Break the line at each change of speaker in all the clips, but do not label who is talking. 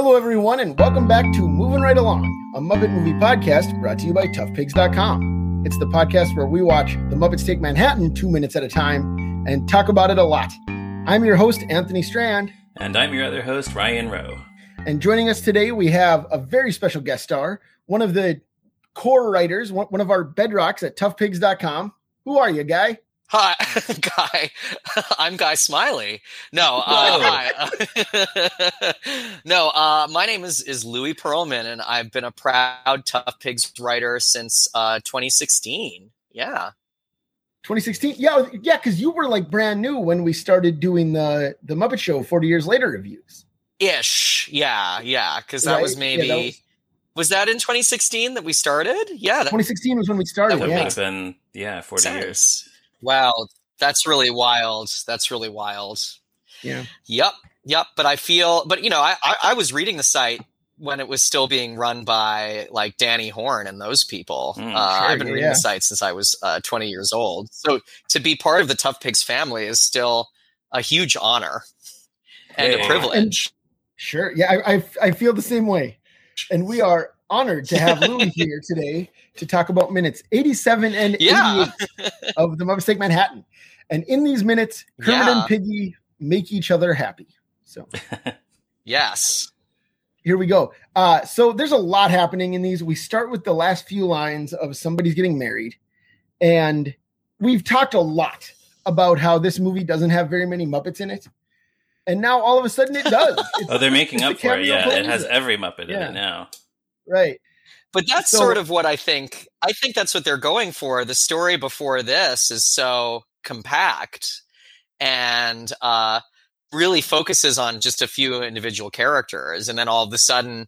Hello, everyone, and welcome back to Moving Right Along, a Muppet movie podcast brought to you by ToughPigs.com. It's the podcast where we watch The Muppets Take Manhattan two minutes at a time and talk about it a lot. I'm your host, Anthony Strand.
And I'm your other host, Ryan Roe.
And joining us today, we have a very special guest star, one of the core writers, one of our bedrocks at toughpigs.com. Who are you, Guy?
Hi, Guy. I'm Guy Smiley. No, uh, hi. no, uh, my name is is Louis Pearlman, and I've been a proud Tough Pigs writer since uh, 2016. Yeah.
2016 yeah yeah because you were like brand new when we started doing the the muppet show 40 years later reviews
ish yeah yeah because that right? was maybe yeah, that was, was, that in 2016 that we started yeah that,
2016 was when we started
that would
yeah.
have been yeah 40 Sense. years
Wow, that's really wild. That's really wild.
Yeah.
Yep. Yep. But I feel, but you know, I, I, I was reading the site when it was still being run by like Danny Horn and those people. Mm, uh, sure, I've been reading yeah. the site since I was uh, 20 years old. So to be part of the Tough Pigs family is still a huge honor and yeah. a privilege. And,
sure. Yeah. I, I, I feel the same way. And we are honored to have Louis here today to talk about minutes 87 and yeah. 88 of the Muppets Take Manhattan. And in these minutes, Kermit yeah. and Piggy make each other happy. So,
yes.
Here we go. Uh, so there's a lot happening in these. We start with the last few lines of somebody's getting married. And we've talked a lot about how this movie doesn't have very many Muppets in it. And now all of a sudden it does.
Oh, they're making up for it. Yeah, it has every Muppet yeah. in it now.
Right
but that's so, sort of what I think. I think that's what they're going for. The story before this is so compact and uh, really focuses on just a few individual characters, and then all of a sudden,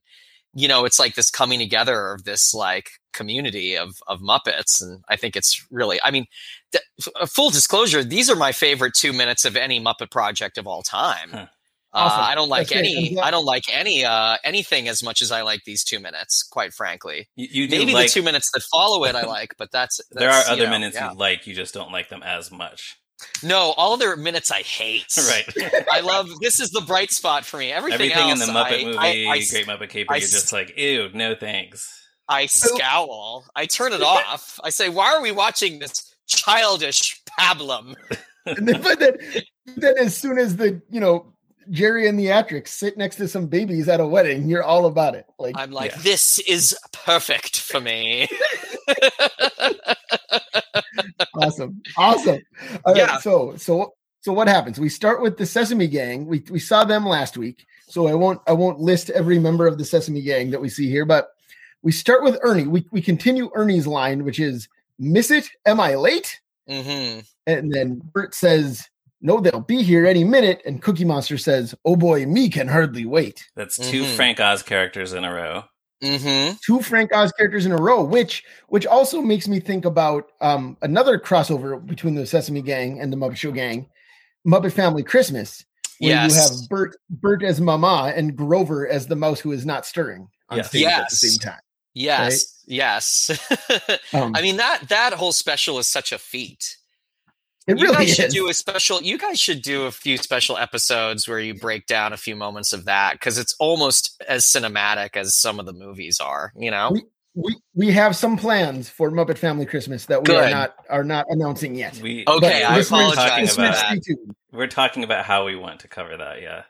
you know, it's like this coming together of this like community of of Muppets, and I think it's really. I mean, th- full disclosure, these are my favorite two minutes of any Muppet project of all time. Huh. Awesome. Uh, I don't like That's any. I don't like any uh, anything as much as I like these two minutes. Quite frankly,
you, you
maybe
like...
the two minutes that follow it I like, but that's, that's
there are other you know, minutes yeah. you like. You just don't like them as much.
No, all their minutes I hate.
Right.
I love this is the bright spot for me. Everything,
Everything
else,
in the Muppet
I,
movie,
I, I,
Great Muppet Caper, you're just like, ew, no thanks.
I scowl. I turn it off. I say, why are we watching this childish pablum?
and but then, then as soon as the you know Geri and the Atrics sit next to some babies at a wedding, you're all about it. Like
I'm like, yeah. this is perfect for me.
awesome, awesome. All yeah. Right, so so so what happens? We start with the Sesame Gang. We we saw them last week, so I won't I won't list every member of the Sesame Gang that we see here, but we start with Ernie. We we continue Ernie's line, which is "Miss it? Am I late?"
Mm-hmm.
And then Bert says, no, they'll be here any minute. And Cookie Monster says, oh boy, me can hardly wait.
That's 2 mm-hmm. Frank Oz characters in a row.
Mm-hmm.
Two Frank Oz characters in a row, which which also makes me think about um, another crossover between the Sesame Gang and the Muppet Show Gang, Muppet Family Christmas, where yes. you have Bert Bert as Mama and Grover as the mouse who is not stirring on yes. stage yes. at the same time.
Yes, right? yes. um, I mean that that whole special is such a feat.
It
you
really
guys
should
do a special. You guys should do a few special episodes where you break down a few moments of that because it's almost as cinematic as some of the movies are. You know,
we we, we have some plans for Muppet Family Christmas that we Good. are not are not announcing yet.
We
okay. I apologize
about that. We're talking about how we want to cover that. Yeah.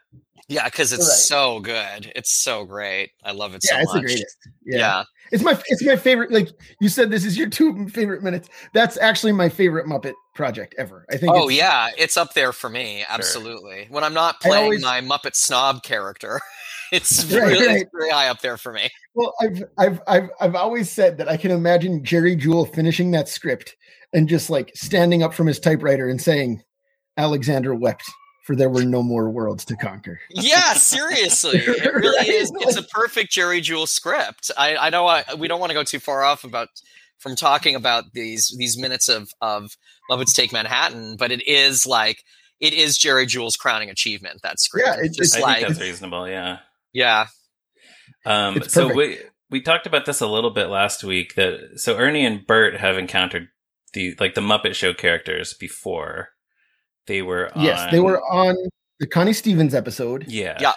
Yeah, because it's right. so good. It's so great. I love it yeah, so much.
It's the greatest. Yeah. yeah. It's my it's my favorite. Like you said, this is your two favorite minutes. That's actually my favorite Muppet project ever. I think.
Oh it's, yeah, it's up there for me. Absolutely. Sure. When I'm not playing always, my Muppet snob character, it's right, really right. very high up there for me.
Well, I've I've I've I've always said that I can imagine Jerry Juhl finishing that script and just like standing up from his typewriter and saying, "Alexander wept." For there were no more worlds to conquer.
Yeah, seriously, it really right? is. It's a perfect Jerry Juhl script. I, I know I, we don't want to go too far off about from talking about these these minutes of of Muppets Take Manhattan, but it is like it is Jerry Juhl's crowning achievement. That script,
yeah, it's
just I like that's reasonable. Yeah,
yeah.
Um, so we we talked about this a little bit last week. That so Ernie and Bert have encountered the like the Muppet Show characters before they were
on, yes, they were on the Connie Stevens episode.
Yeah,
yeah,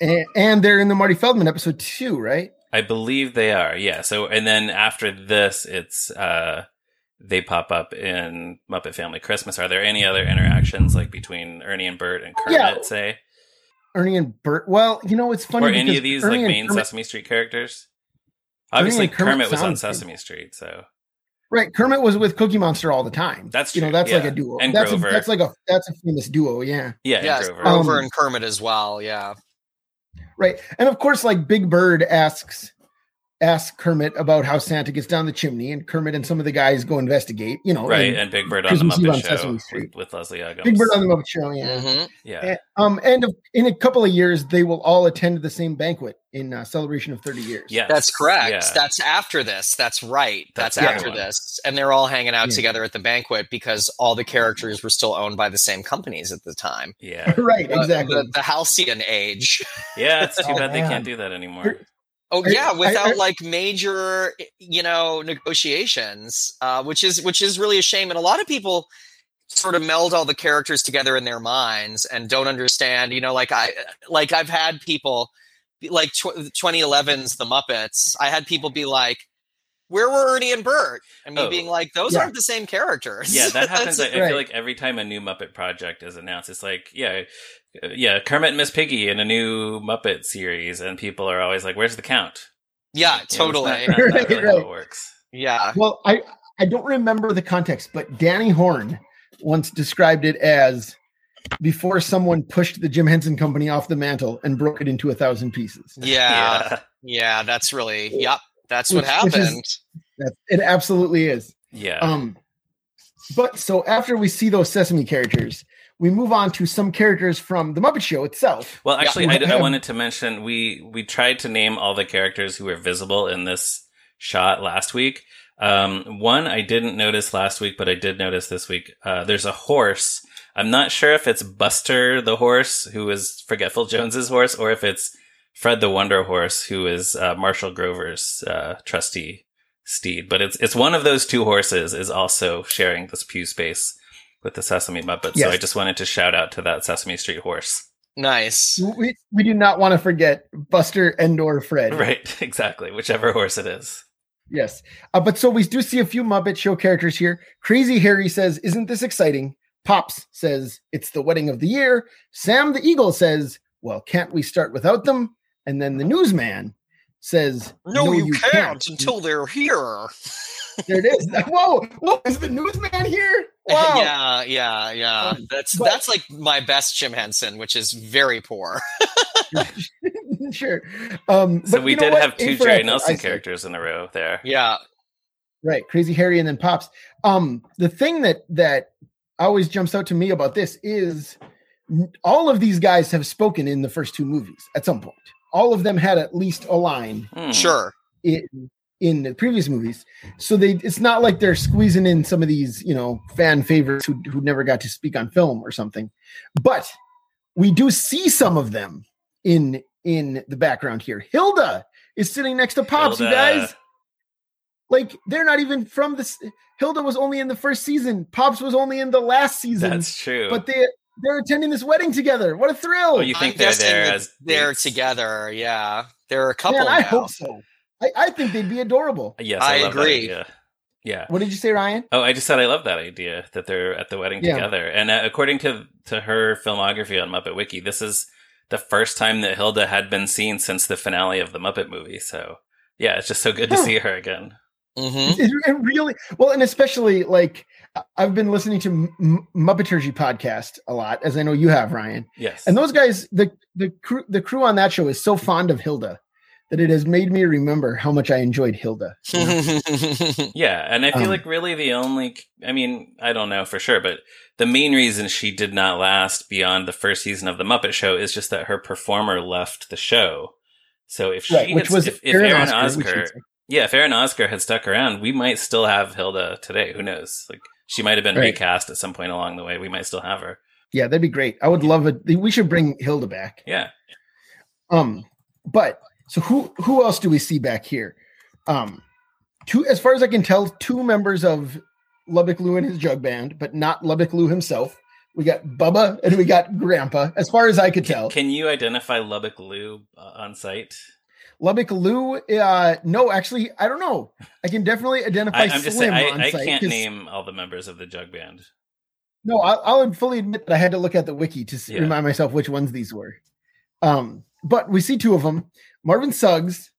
and, and they're in the Marty Feldman episode too, right?
I believe they are. Yeah. So, and then after this, it's uh, they pop up in Muppet Family Christmas. Are there any other interactions like between Ernie and Bert and Kermit? Yeah. Say
Ernie and Bert. Well, you know it's funny.
Or any of these Ernie like main Kermit, Sesame Street characters. Obviously, Kermit, Kermit was on Sesame Street, so
right. Kermit was with Cookie Monster all the time.
That's
true. you know that's
yeah.
like a duo.
And
that's
Grover.
A, that's like a that's a famous duo. Yeah.
Yeah.
Yeah.
Grover,
Grover um, and Kermit as well. Yeah.
Right, and of course, like Big Bird asks asks Kermit about how Santa gets down the chimney, and Kermit and some of the guys go investigate. You know,
right? And, and Big Bird on the Muppet on Show with, with, Leslie Uggams.
Big Bird on the Muppet Show, yeah,
mm-hmm. yeah.
And, um, and in a couple of years, they will all attend the same banquet in uh, celebration of thirty years.
Yeah,
that's correct. Yeah. That's after this. That's right. That's, that's after this, and they're all hanging out yeah. together at the banquet because all the characters were still owned by the same companies at the time.
Yeah,
right. Exactly.
The, the, the halcyon age.
Yeah, it's too oh, bad man. they can't do that anymore.
Oh yeah, without I, I, like major, you know, negotiations, uh, which is which is really a shame. And a lot of people sort of meld all the characters together in their minds and don't understand. You know, like I like I've had people like tw- 2011's The Muppets. I had people be like, where were Ernie and Bert? And me oh, being like, those yeah. aren't the same characters.
Yeah, that happens. I, I feel like every time a new Muppet project is announced, it's like, yeah, uh, yeah, Kermit and Miss Piggy in a new Muppet series, and people are always like, "Where's the count?"
Yeah, totally.
Not, not, not really right. how it works.
Yeah.
Well, I I don't remember the context, but Danny Horn once described it as before someone pushed the Jim Henson Company off the mantle and broke it into a thousand pieces.
Yeah, yeah, yeah that's really yep. That's which, what happened. Is,
it absolutely is.
Yeah.
Um, but so after we see those Sesame characters, we move on to some characters from the Muppet Show itself.
Well, actually, yeah, I, I, wanted to mention we we tried to name all the characters who were visible in this shot last week. Um, one I didn't notice last week, but I did notice this week. Uh, there's a horse. I'm not sure if it's Buster the horse, who is Forgetful Jones's horse, or if it's Fred the Wonder Horse, who is uh, Marshal Grover's uh, trusty steed. But it's it's one of those two horses is also sharing this pew space with the Sesame Muppets. Yes. So I just wanted to shout out to that Sesame Street horse.
Nice.
We, we do not want to forget Buster and or Fred.
Right, exactly. Whichever horse it is.
Yes. Uh, but so we do see a few Muppet Show characters here. Crazy Harry says, Isn't this exciting? Pops says, It's the wedding of the year. Sam the Eagle says, Well, can't we start without them? And then the newsman says,
No, no you, you can't, can't until they're here.
there it is. Whoa, whoa, is the newsman here? Wow.
yeah, yeah, yeah. Um, that's but, that's like my best Jim Henson, which is very poor.
sure. Um,
so we did have two Jerry Nelson characters in a row there.
Yeah.
Right, Crazy Harry and then Pops. Um, the thing that that always jumps out to me about this is all of these guys have spoken in the first two movies at some point. All of them had at least a line.
Mm. Sure.
In in the previous movies. So they it's not like they're squeezing in some of these, you know, fan favorites who who never got to speak on film or something. But we do see some of them in in the background here. Hilda is sitting next to Pops, Hilda. you guys. Like they're not even from this. Hilda was only in the first season. Pops was only in the last season.
That's true.
But they they're attending this wedding together. What a thrill!
Oh, you think I'm they're there as
they're together? Yeah, they're a couple.
Man, I
now.
hope so. I, I think they'd be adorable.
Yes, I,
I agree.
Yeah.
What did you say, Ryan?
Oh, I just said I love that idea that they're at the wedding yeah. together. And uh, according to to her filmography on Muppet Wiki, this is the first time that Hilda had been seen since the finale of the Muppet movie. So yeah, it's just so good to see her again.
Mm-hmm.
It, it really well, and especially like I've been listening to M- Muppeturgy podcast a lot, as I know you have, Ryan.
Yes.
And those guys, the the crew, the crew on that show is so fond of Hilda that it has made me remember how much I enjoyed Hilda.
yeah, and I feel um, like really the only I mean, I don't know for sure, but the main reason she did not last beyond the first season of the Muppet Show is just that her performer left the show. So if she
right, which
had,
was
if, if Eren, Ozker, Ozker yeah, if Eren Ozker had stuck around, we might still have Hilda today. Who knows? Like she might have been right. recast at some point along the way. We might still have her.
Yeah, that'd be great. I would love it. We should bring Hilda back.
Yeah.
Um, but so who who else do we see back here? Um, two as far as I can tell, two members of Lubbock Lou and his jug band, but not Lubbock Lou himself. we got Bubba, and we got Grandpa. As far as I could tell,
can you identify Lubbock Lou uh, on site?
Lubbock Lou, uh, no, actually, I don't know. I can definitely identify I, am Slim just saying,
I,
I
can't name all the members of the Jug Band.
No, I'll, I'll, fully admit that I had to look at the wiki to yeah. remind myself which ones these were. Um, but we see two of them: Marvin Suggs,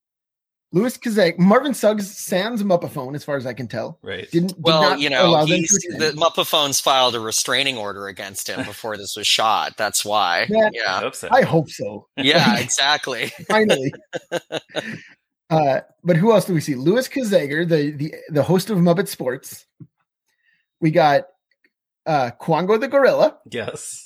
Louis Kazak, Marvin Suggs sans Muppaphone, as far as I can tell.
Right.
Didn't did
well, you know, the Muppaphones filed a restraining order against him before this was shot. That's why.
yeah, I hope so. I hope so.
Yeah, exactly.
Finally. uh, but who else do we see? Louis Kazagger, the the the host of Muppet Sports. We got uh Quongo the Gorilla.
Yes.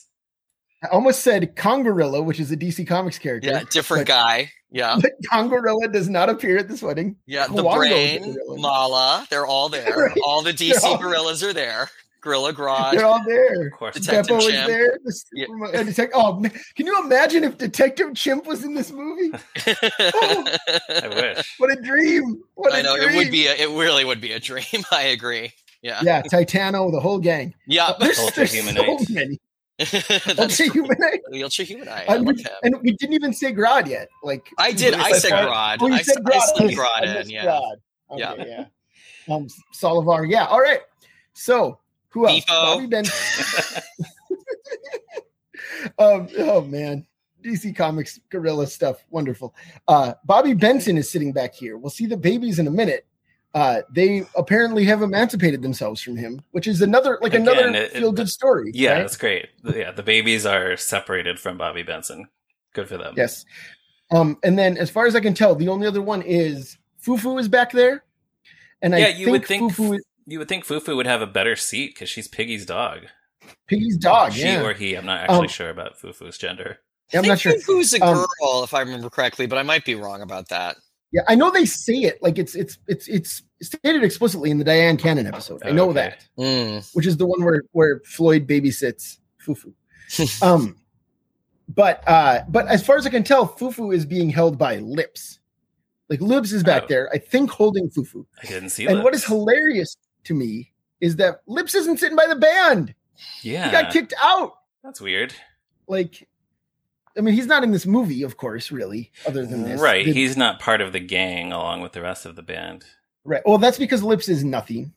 I almost said Congorilla, which is a DC Comics character.
Yeah, different guy. Yeah.
But Congorilla does not appear at this wedding.
Yeah, the brain, Mallah, they're all there. right. All the DC all, gorillas are there. Gorilla Grodd.
They're all there.
Of course.
Detective Beppo Chimp. is there. The, yeah. detect- oh, man. can you imagine if Detective Chimp was in this movie?
oh, I wish.
What a dream. What I know
dream. it would be. A, it really would be a dream. I agree. Yeah.
Yeah. Titano, the whole gang.
Yeah.
Uh, there's, there's so many. Ultra Humanite.
Ultra Humanite.
And we, and we didn't even say Grodd yet. Like
I did. I said Grodd. Oh, I, said Grodd. I said Grodd. In, yeah. Grodd.
Okay, yeah. yeah. Um. Yeah. All right. So who else? Bobby Benson. um, oh man. DC Comics Gorilla stuff. Wonderful. Uh, Bobby Benson is sitting back here. We'll see the babies in a minute uh, they apparently have emancipated themselves from him, which is another like Again, another feel good story.
Yeah,
right?
that's great. Yeah, the babies are separated from Bobby Benson. Good for them.
Yes. Um, and then as far as I can tell, the only other one is Foo-Foo is back there. And yeah, I you would think Foo-Foo is,
you would think Foo-Foo would have a better seat because she's Piggy's dog.
Piggy's dog,
she
yeah.
or he. I'm not actually um, sure about Foo-Foo's gender.
I'm not sure.
Foo-Foo's a um, girl, um, if I remember correctly, but I might be wrong about that.
Yeah, I know they say it like it's it's it's it's stated explicitly in the Dyan Cannon episode. I know okay. that, mm. which is the one where where Floyd babysits Foo-Foo. um, but uh, but as far as I can tell, Foo-Foo is being held by Lips. Like Lips is back oh. there, I think, holding Foo-Foo.
I didn't see.
And
Lips.
what is hilarious to me is that Lips isn't sitting by the band.
Yeah,
he got kicked out.
That's weird.
Like I mean, he's not in this movie, of course, really, other than this.
Right. The, he's not part of the gang along with the rest of the band.
Right. Well, that's because Lips is nothing.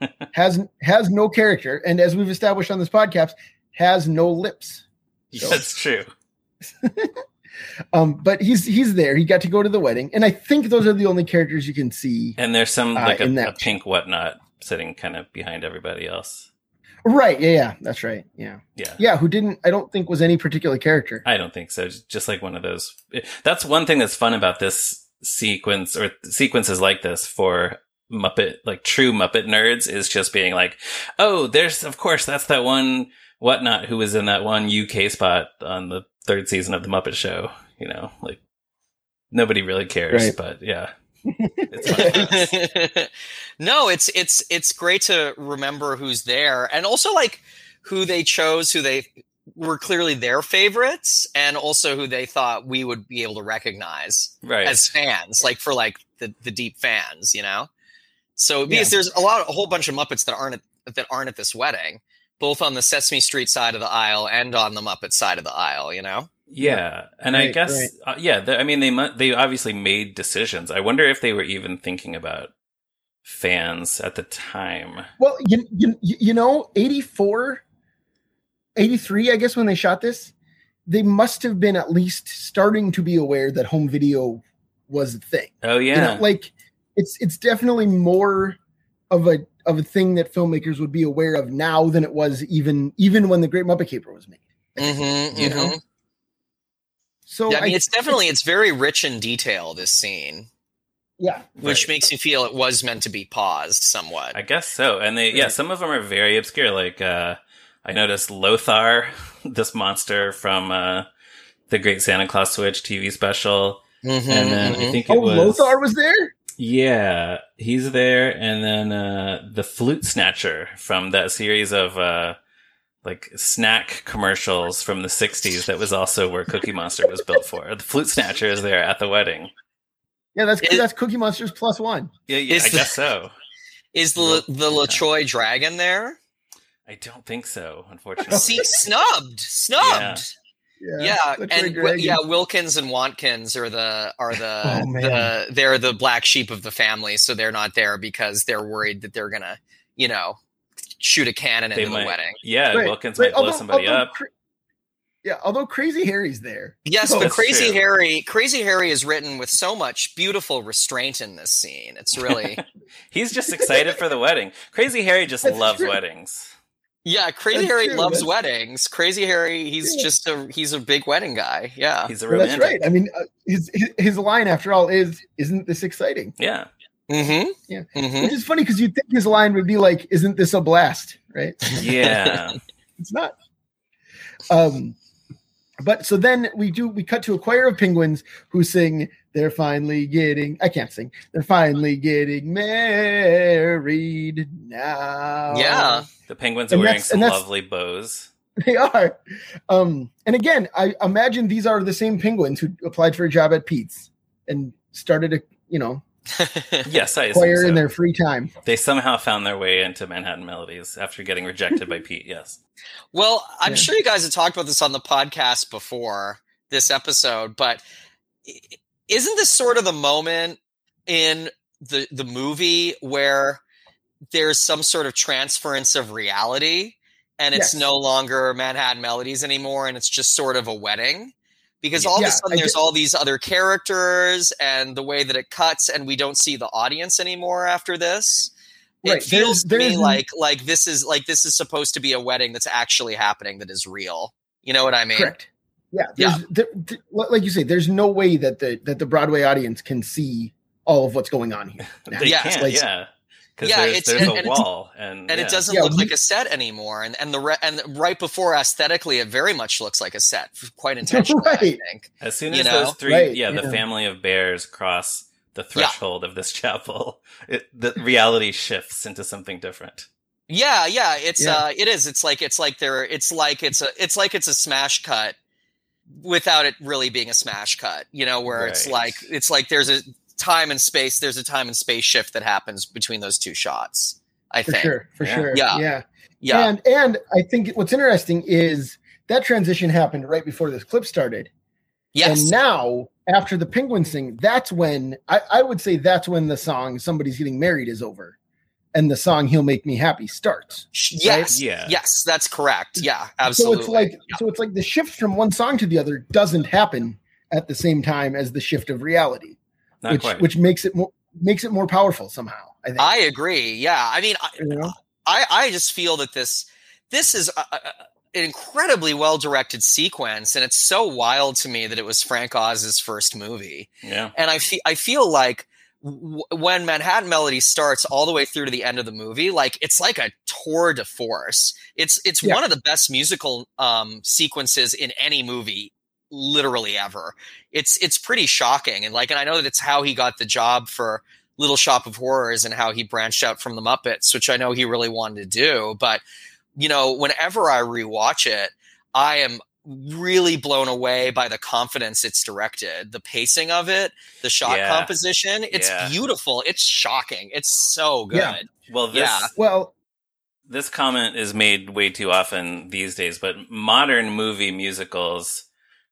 has has no character, and as we've established on this podcast, has no lips.
So. That's true.
um, but he's he's there. He got to go to the wedding, and I think those are the only characters you can see.
And there's some uh, like uh, a, a pink whatnot sitting kind of behind everybody else.
Right. Yeah. Yeah. That's right. Yeah.
Yeah.
Yeah. Who didn't? I don't think was any particular character.
I don't think so. Just like one of those. Eh, that's one thing that's fun about this sequence or sequences like this for Muppet, like true Muppet nerds, is just being like, oh, there's of course that's that one whatnot who was in that one UK spot on the third season of the Muppet Show. You know, like nobody really cares, right. but yeah.
no, it's it's it's great to remember who's there, and also like who they chose, who they were clearly their favorites, and also who they thought we would be able to recognize
right.
as fans, like for like the the deep fans, you know. So because yeah. there's a lot, a whole bunch of Muppets that aren't at, that aren't at this wedding, both on the Sesame Street side of the aisle and on the Muppet side of the aisle, you know.
Yeah, and right, I guess right. uh, yeah, the, I mean they they obviously made decisions. I wonder if they were even thinking about fans at the time.
Well, you you, you know, 84 83 I guess when they shot this, they must have been at least starting to be aware that home video was a thing.
Oh yeah.
You know, like it's it's definitely more of a of a thing that filmmakers would be aware of now than it was even even when the Great Muppet Caper was made.
Mm-hmm, you mm-hmm. know,
so
yeah, I mean, I, it's definitely it's very rich in detail. This scene.
Yeah,
which right. makes me feel it was meant to be paused somewhat.
I guess so. And they, yeah, some of them are very obscure. Like uh, I noticed Lothar, this monster from uh, the Great Santa Claus Switch TV special,
mm-hmm,
and then
mm-hmm.
I think
oh,
was,
Lothar was there.
Yeah, he's there, and then uh, the Flute Snatcher from that series of uh, like snack commercials from the 60s that was also where Cookie Monster was built for. The flute snatcher is there at the wedding.
Yeah, that's it, that's Cookie Monster's plus one.
Yeah, yeah I the, guess so.
Is the the LaChoy dragon there?
I don't think so, unfortunately.
See, snubbed, snubbed. Yeah, yeah. and yeah, Wilkins and Watkins are the are the, oh, the they're the black sheep of the family, so they're not there because they're worried that they're gonna, you know, shoot a cannon they into might, the wedding.
Yeah, right. Wilkins right. might blow somebody although, up.
Yeah, although Crazy Harry's there.
Yes, but Crazy true. Harry, Crazy Harry is written with so much beautiful restraint in this scene. It's really
He's just excited for the wedding. Crazy Harry just That's loves true. weddings.
Yeah, Crazy that's Harry true. loves that's... weddings. Crazy Harry, he's yeah. just a he's a big wedding guy. Yeah,
he's a romantic.
That's right. I mean, uh, his his line after all is, "Isn't this exciting?"
Yeah.
Mm-hmm.
Yeah. Mm-hmm. Which is funny because you'd think his line would be like, "Isn't this a blast?" Right?
Yeah.
it's not. Um, but so then we do we cut to a choir of penguins who sing they're finally getting i can't sing they're finally getting married now
yeah
the penguins are wearing some lovely bows
they are um and again i imagine these are the same penguins who applied for a job at pete's and started a you know
yes, I
choir
so.
in their free time.
They somehow found their way into Manhattan Melodies after getting rejected by Pete. Yes.
Well, I'm yeah. sure you guys have talked about this on the podcast before this episode, but isn't this sort of the moment in the the movie where there's some sort of transference of reality and it's yes. no longer Manhattan Melodies anymore and it's just sort of a wedding? Because all yeah, of a sudden there's all these other characters and the way that it cuts and we don't see the audience anymore after this. Right. it feels there's, to me like like this is like this is supposed to be a wedding that's actually happening that is real. You know what i mean?
Correct. Yeah yeah. there, there, like you say there's no way that the that the broadway audience can see all of what's going on here.
They yeah, can, like, yeah because yeah, there's, there's and, a wall, and
and
yeah.
it doesn't yeah, look we, like a set anymore. And and the re- and right before aesthetically, it very much looks like a set, quite intentionally. right. I think.
As soon as you those three, right, yeah, yeah, the family of bears cross the threshold of this chapel, it, the reality shifts into something different.
Yeah, yeah, it's uh, it is. It's like it's like there. It's like it's a it's like it's a smash cut without it really being a smash cut. You know, where right. it's like it's like there's a time and space. There's a time and space shift that happens between those two shots. I
for
think.
sure, for
yeah.
sure,
yeah,
yeah, yeah. And and I think what's interesting is that transition happened right before this clip started.
Yes.
And now, after the penguin thing, that's when I, I would say that's when the song "Somebody's Getting Married" is over, and the song "He'll Make Me Happy" starts.
Yes. Right? Yeah. Yes, that's correct. Yeah, absolutely.
So it's like
yeah.
so it's like the shift from one song to the other doesn't happen at the same time as the shift of reality. Not which quite. which makes it more makes it more powerful somehow. I think.
I agree. Yeah, I mean, I, you know? I I just feel that this this is a, a, an incredibly well directed sequence, and it's so wild to me that it was Frank Oz's first movie.
Yeah,
and I feel I feel like w- when Manhattan Melody starts all the way through to the end of the movie, like it's like a tour de force. It's it's yeah. one of the best musical um, sequences in any movie literally ever. It's it's pretty shocking, and like, and I know that it's how he got the job for Little Shop of Horrors and how he branched out from the Muppets, which I know he really wanted to do. But you know, whenever I rewatch it, I am really blown away by the confidence it's directed, the pacing of it, the shot yeah. composition. It's yeah. beautiful. It's shocking. It's so good. Yeah.
Well, this, yeah.
Well,
this comment is made way too often these days, but modern movie musicals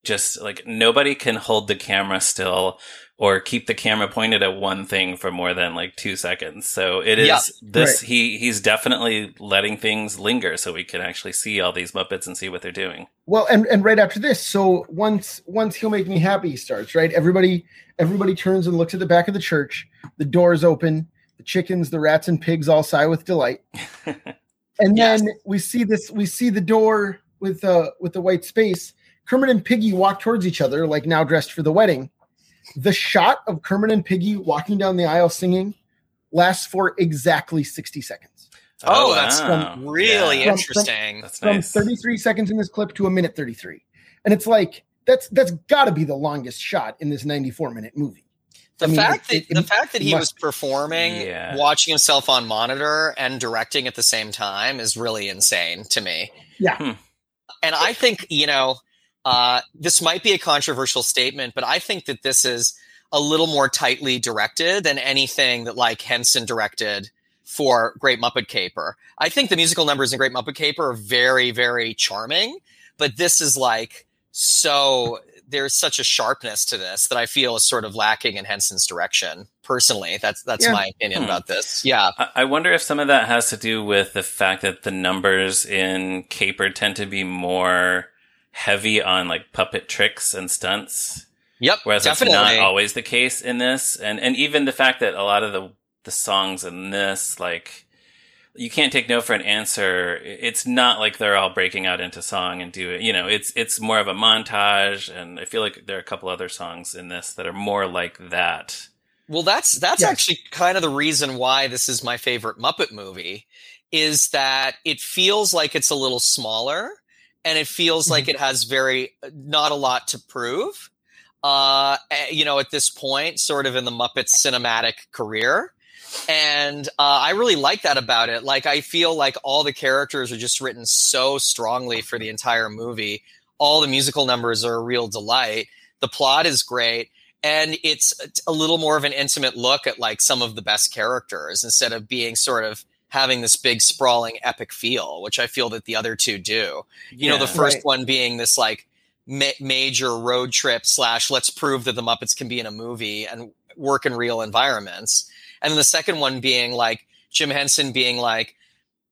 just like nobody can hold the camera still or keep the camera pointed at one thing for more than like two seconds. So it is yeah, this right. he he's definitely letting things linger so we can actually see all these Muppets and see what they're doing.
Well, and and right after this, so once once he'll make me happy starts, right? Everybody everybody turns and looks at the back of the church. The doors open. The chickens, the rats, and pigs all sigh with delight. and yes. then we see this. We see the door with uh with the white space Kermit and Piggy walk towards each other, like now dressed for the wedding. The shot of Kermit and Piggy walking down the aisle singing lasts for exactly 60 seconds.
Oh, oh that's wow. really yeah. interesting.
From, that's nice. From 33 seconds in this clip to a minute 33. And it's like, that's that's got to be the longest shot in this 94 minute movie.
The I mean, fact it, that it, the fact that he was performing, yeah. watching himself on monitor, and directing at the same time is really insane to me.
Yeah, hmm.
and I think you know uh, this might be a controversial statement, but I think that this is a little more tightly directed than anything that like Henson directed for Great Muppet Caper. I think the musical numbers in Great Muppet Caper are very, very charming, but this is like so there's such a sharpness to this that I feel is sort of lacking in Henson's direction. Personally, that's that's yeah. my opinion hmm. about this. Yeah,
I wonder if some of that has to do with the fact that the numbers in Caper tend to be more heavy on like puppet tricks and stunts.
Yep,
whereas
definitely.
that's not always the case in this, and and even the fact that a lot of the the songs in this, like, you can't take no for an answer. It's not like they're all breaking out into song and do it. You know, it's it's more of a montage, and I feel like there are a couple other songs in this that are more like that.
Well, that's that's yes. actually kind of the reason why this is my favorite Muppet movie, is that it feels like it's a little smaller, and it feels mm-hmm. like it has very not a lot to prove. Uh, you know, at this point, sort of in the Muppets cinematic career and uh, I really like that about it. Like, I feel like all the characters are just written so strongly for the entire movie. All the musical numbers are a real delight. The plot is great, and it's a little more of an intimate look at like some of the best characters instead of being sort of having this big sprawling epic feel, which I feel that the other two do. You yeah, know, the first right. one being this like ma- major road trip slash let's prove that the Muppets can be in a movie and work in real environments and then the second one being like Jim Henson being like,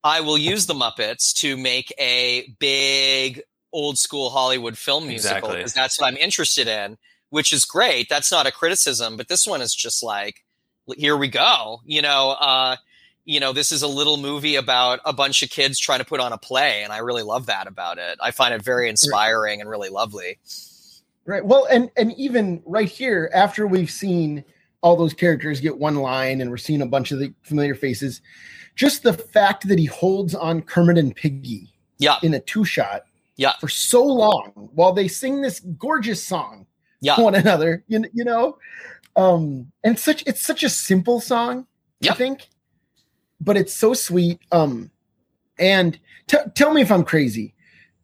I will use the Muppets to make a big old school Hollywood film musical because exactly. that's what I'm interested in, which is great. That's not a criticism, but this one is just like, here we go. You know, uh, you know, this is a little movie about a bunch of kids trying to put on a play, and I really love that about it. I find it very inspiring and really lovely.
Right. Well, and and even right here, after we've seen all those characters get one line and we're seeing a bunch of the familiar faces. Just the fact that he holds on Kermit and Piggy
yeah.
in a two shot
yeah.
for so long while they sing this gorgeous song
yeah.
to one another, you, you know? Um, and such it's such a simple song,
yeah.
I think, but it's so sweet. Um, and t- tell me if I'm crazy.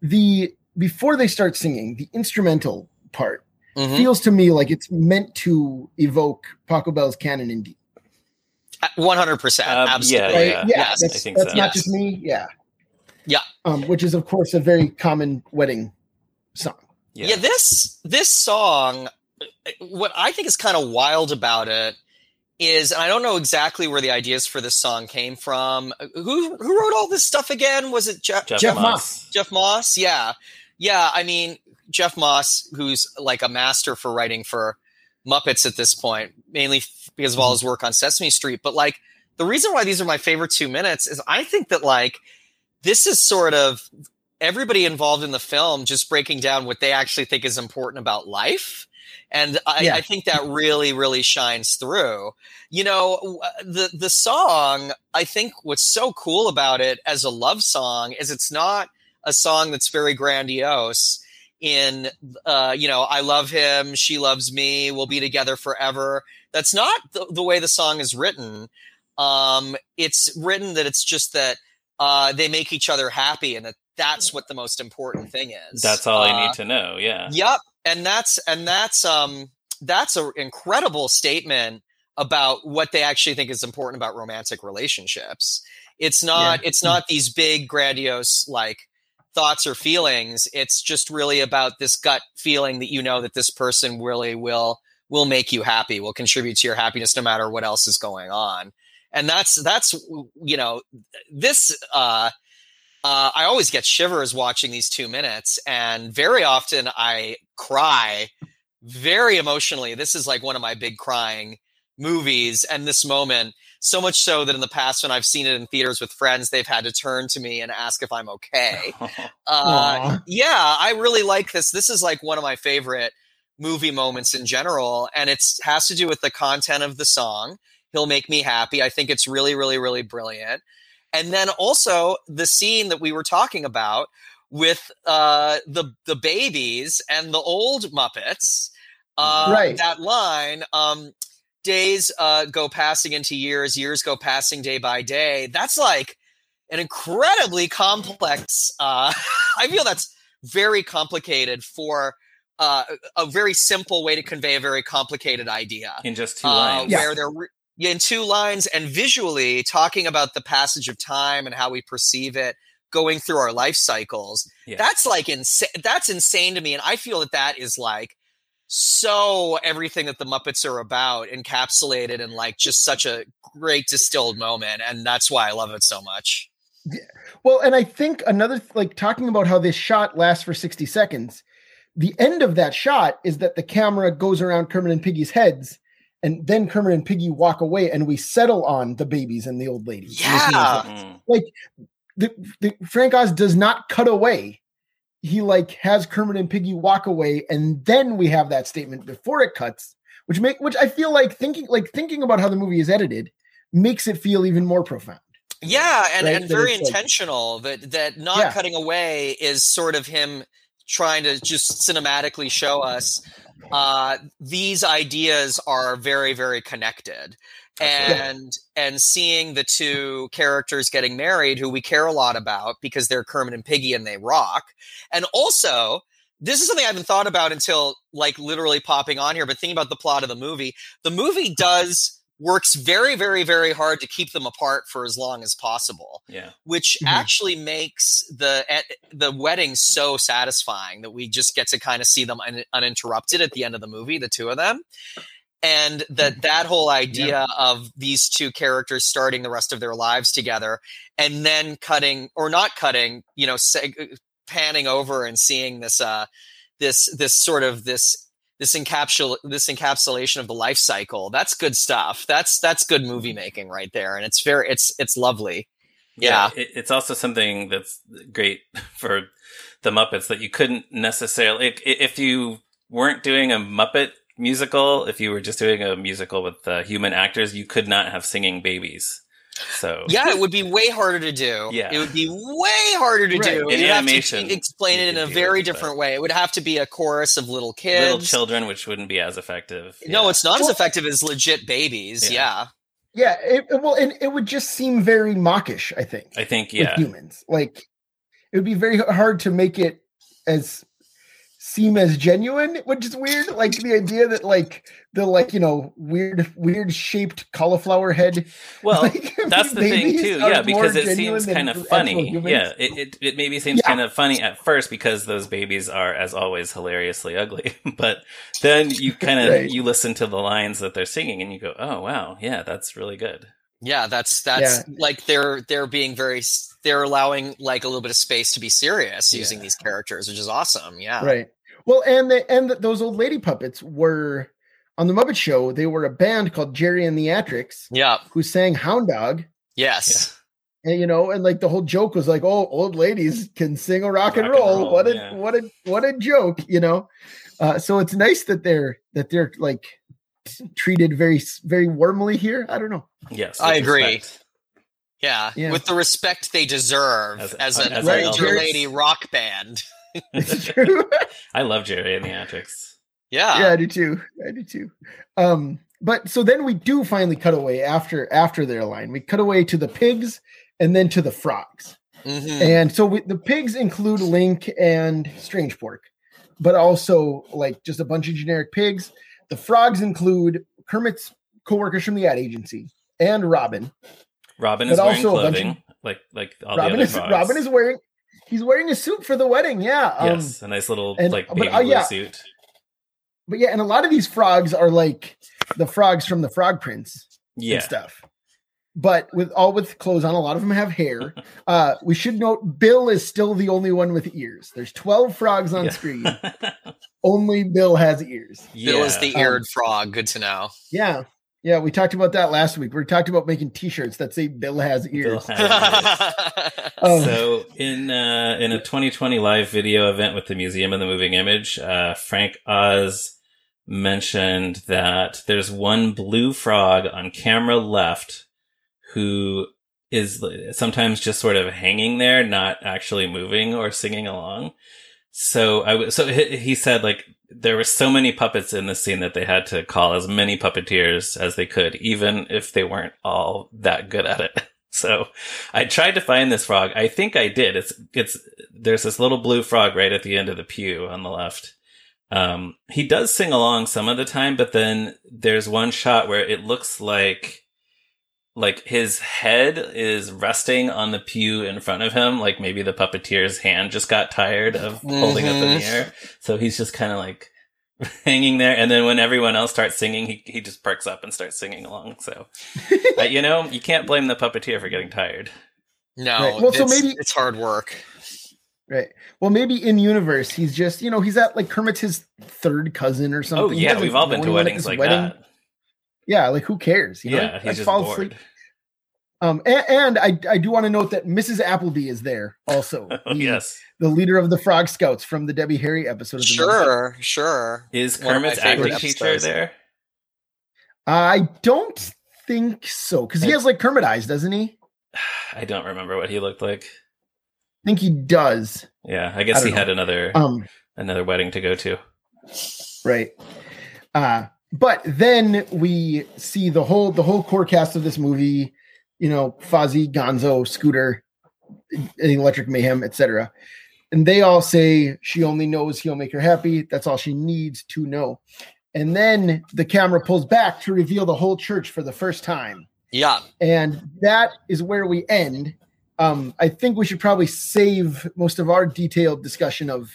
The before they start singing, the instrumental part mm-hmm. feels to me like it's meant to evoke Pachelbel's Canon in D.
One hundred percent, um, absolutely.
Right? Yeah, yeah yes, that's, that's so. not yes. just me. Yeah,
yeah.
Um, which is of course a very common wedding song.
Yeah. yeah, this this song, what I think is kind of wild about it is, and I don't know exactly where the ideas for this song came from. Who who wrote all this stuff again? Was it Jeff
Jeff, Jeff Moss?
Jeff Moss, yeah, yeah. I mean, Jeff Moss, who's like a master for writing for Muppets at this point, mainly because of all his work on Sesame Street. But like the reason why these are my favorite two minutes is I think that like this is sort of everybody involved in the film just breaking down what they actually think is important about life. And I, yeah. I, think that really, really shines through. You know, the the song. I think what's so cool about it as a love song is it's not a song that's very grandiose in uh, you know i love him she loves me we'll be together forever that's not the, the way the song is written um, it's written that it's just that uh, they make each other happy and that that's what the most important thing is
that's all uh, i need to know yeah
yep and that's and that's um that's an incredible statement about what they actually think is important about romantic relationships it's not yeah. it's not these big grandiose like thoughts or feelings. It's just really about this gut feeling that you know that this person really will will make you happy, will contribute to your happiness no matter what else is going on. And that's that's you know this uh uh, I always get shivers watching these two minutes, and very often I cry very emotionally. This is like one of my big crying movies, and this moment so much so that in the past, when I've seen it in theaters with friends, they've had to turn to me and ask if I'm okay. uh, yeah, I really like this. This is like one of my favorite movie moments in general, and it has to do with the content of the song. He'll make me happy. I think it's really, really, really brilliant. And then also the scene that we were talking about with uh, the the babies and the old Muppets. Uh, right. That line. Um, days uh, go passing into years, years go passing day by day. That's like an incredibly complex. Uh, I feel that's very complicated for uh, a very simple way to convey a very complicated idea
in just two lines.
Uh, where they're re- in two lines and visually talking about the passage of time and how we perceive it going through our life cycles. Yeah. That's like insane. That's insane to me. And I feel that that is like so everything that the Muppets are about encapsulated in like just such a great distilled moment. And that's why I love it so much.
Yeah. Well, and I think another like talking about how this shot lasts for 60 seconds. The end of that shot is that the camera goes around Kermit and Piggy's heads, and then Kermit and Piggy walk away, and we settle on the babies and the old lady.
Yeah, mm.
like the, the Frank Oz does not cut away. He like has Kermit and Piggy walk away, and then we have that statement before it cuts, which make which I feel like thinking like thinking about how the movie is edited makes it feel even more profound.
Yeah, and, right? and very intentional. Like, that that not yeah. cutting away is sort of him trying to just cinematically show us uh, these ideas are very very connected and and seeing the two characters getting married who we care a lot about because they're Kermit and Piggy and they rock. And also, this is something I haven't thought about until like literally popping on here, but thinking about the plot of the movie, the movie does works very very very hard to keep them apart for as long as possible
yeah
which mm-hmm. actually makes the the wedding so satisfying that we just get to kind of see them un- uninterrupted at the end of the movie the two of them and that mm-hmm. that whole idea yeah. of these two characters starting the rest of their lives together and then cutting or not cutting you know seg- uh, panning over and seeing this uh this this sort of this this encapsul this encapsulation of the life cycle that's good stuff that's that's good movie making right there and it's very it's it's lovely yeah,
yeah it, it's also something that's great for the muppets that you couldn't necessarily if you weren't doing a muppet musical, if you were just doing a musical with uh, human actors, you could not have singing babies. So
yeah, it would be way harder to do.
Yeah,
it would be way harder to right. do.
In You'd animation, have
to explain it in a very it, different way. It would have to be a chorus of little kids,
little children, which wouldn't be as effective.
No, yeah. it's not well, as effective as legit babies. Yeah.
Yeah, yeah it, well, and it would just seem very mockish. I think.
I think yeah,
humans like it would be very hard to make it as seem as genuine, which is weird. Like the idea that like the like you know weird weird shaped cauliflower head.
Well, like, that's the thing too. Yeah, because it seems kind of funny. Yeah, it, it, it maybe seems yeah. kind of funny at first because those babies are as always hilariously ugly. but then you kind of right. you listen to the lines that they're singing and you go, oh wow, yeah, that's really good.
Yeah, that's that's yeah. like they're they're being very they're allowing like a little bit of space to be serious using yeah. these characters, which is awesome. Yeah.
Right. Well, and the, and the, those old lady puppets were on the Muppet Show. They were a band called Geri and the Atrics.
Yeah.
Who sang Hound Dog.
Yes.
Yeah. And you know, and like the whole joke was like, "Oh, old ladies can sing a rock, rock and, roll. and, roll. What a yeah. what a what a joke!" You know. Uh, so it's nice that they're that they're like treated very very warmly here. I don't know.
Yes,
I agree. Yeah, yeah, with the respect they deserve as, as an as older lady rock band.
it's true.
I love Geri and the Atrics.
Yeah,
yeah, I do too. I do too. Um, but so then we do finally cut away after after their line. We cut away to the pigs and then to the frogs. Mm-hmm. And so we, the pigs include Link and Strangepork, but also like just a bunch of generic pigs. The frogs include Kermit's co-workers from the ad agency and Robin.
Robin is wearing clothing, of, like like all
Robin
the other
is
frogs.
Robin is wearing he's wearing a suit for the wedding. Yeah.
Um, yes, a nice little and, like baby but, uh, yeah. suit.
But yeah, and a lot of these frogs are like the frogs from the Frog Prince
yeah.
and stuff. But with all with clothes on, a lot of them have hair. uh, we should note Bill is still the only one with ears. There's 12 frogs on yeah. screen. only Bill has ears.
Yeah. Bill is the eared um, frog. Good to know.
Yeah. Yeah, we talked about that last week. We talked about making T-shirts that say "Bill has ears." Bill has
ears. um, so, in uh, in a 2020 live video event with the Museum of the Moving Image, uh, Frank Oz mentioned that there's one blue frog on camera left who is sometimes just sort of hanging there, not actually moving or singing along. So I so he said like there were so many puppets in the scene that they had to call as many puppeteers as they could, even if they weren't all that good at it. So I tried to find this frog. I think I did. It's, it's, there's this little blue frog right at the end of the pew on the left. Um, he does sing along some of the time, but then there's one shot where it looks like like his head is resting on the pew in front of him. Like maybe the puppeteer's hand just got tired of mm-hmm. holding up in the mm-hmm. air. So he's just kind of like hanging there. And then when everyone else starts singing, he, he just perks up and starts singing along. So, but, you know, you can't blame the puppeteer for getting tired.
No, right. well, so maybe it's hard work.
Right. Well, maybe in universe, he's just, you know, he's at like Kermit's his third cousin or oh, something.
Oh, yeah. We've all been to weddings like wedding. that.
Yeah. Like who cares? You know?
Yeah. He's just fall bored. asleep.
Um, and, and, I, I do want to note that Mrs. Appleby is there also.
oh, the, yes.
The leader of the Frog Scouts from the Debbie Harry episode. Of the
sure, movie. sure.
Is Kermit's acting teacher there?
I don't think so. Because he has like Kermit eyes, doesn't he?
I don't remember what he looked like.
I think he does.
Yeah, I guess I he know. had another um, another wedding to go to.
Right. Uh, but then we see the whole the whole core cast of this movie you know, Fozzie, Gonzo, Scooter, Electric Mayhem, etc. And they all say she only knows he'll make her happy. That's all she needs to know. And then the camera pulls back to reveal the whole church for the first time.
Yeah.
And that is where we end. Um, I think we should probably save most of our detailed discussion of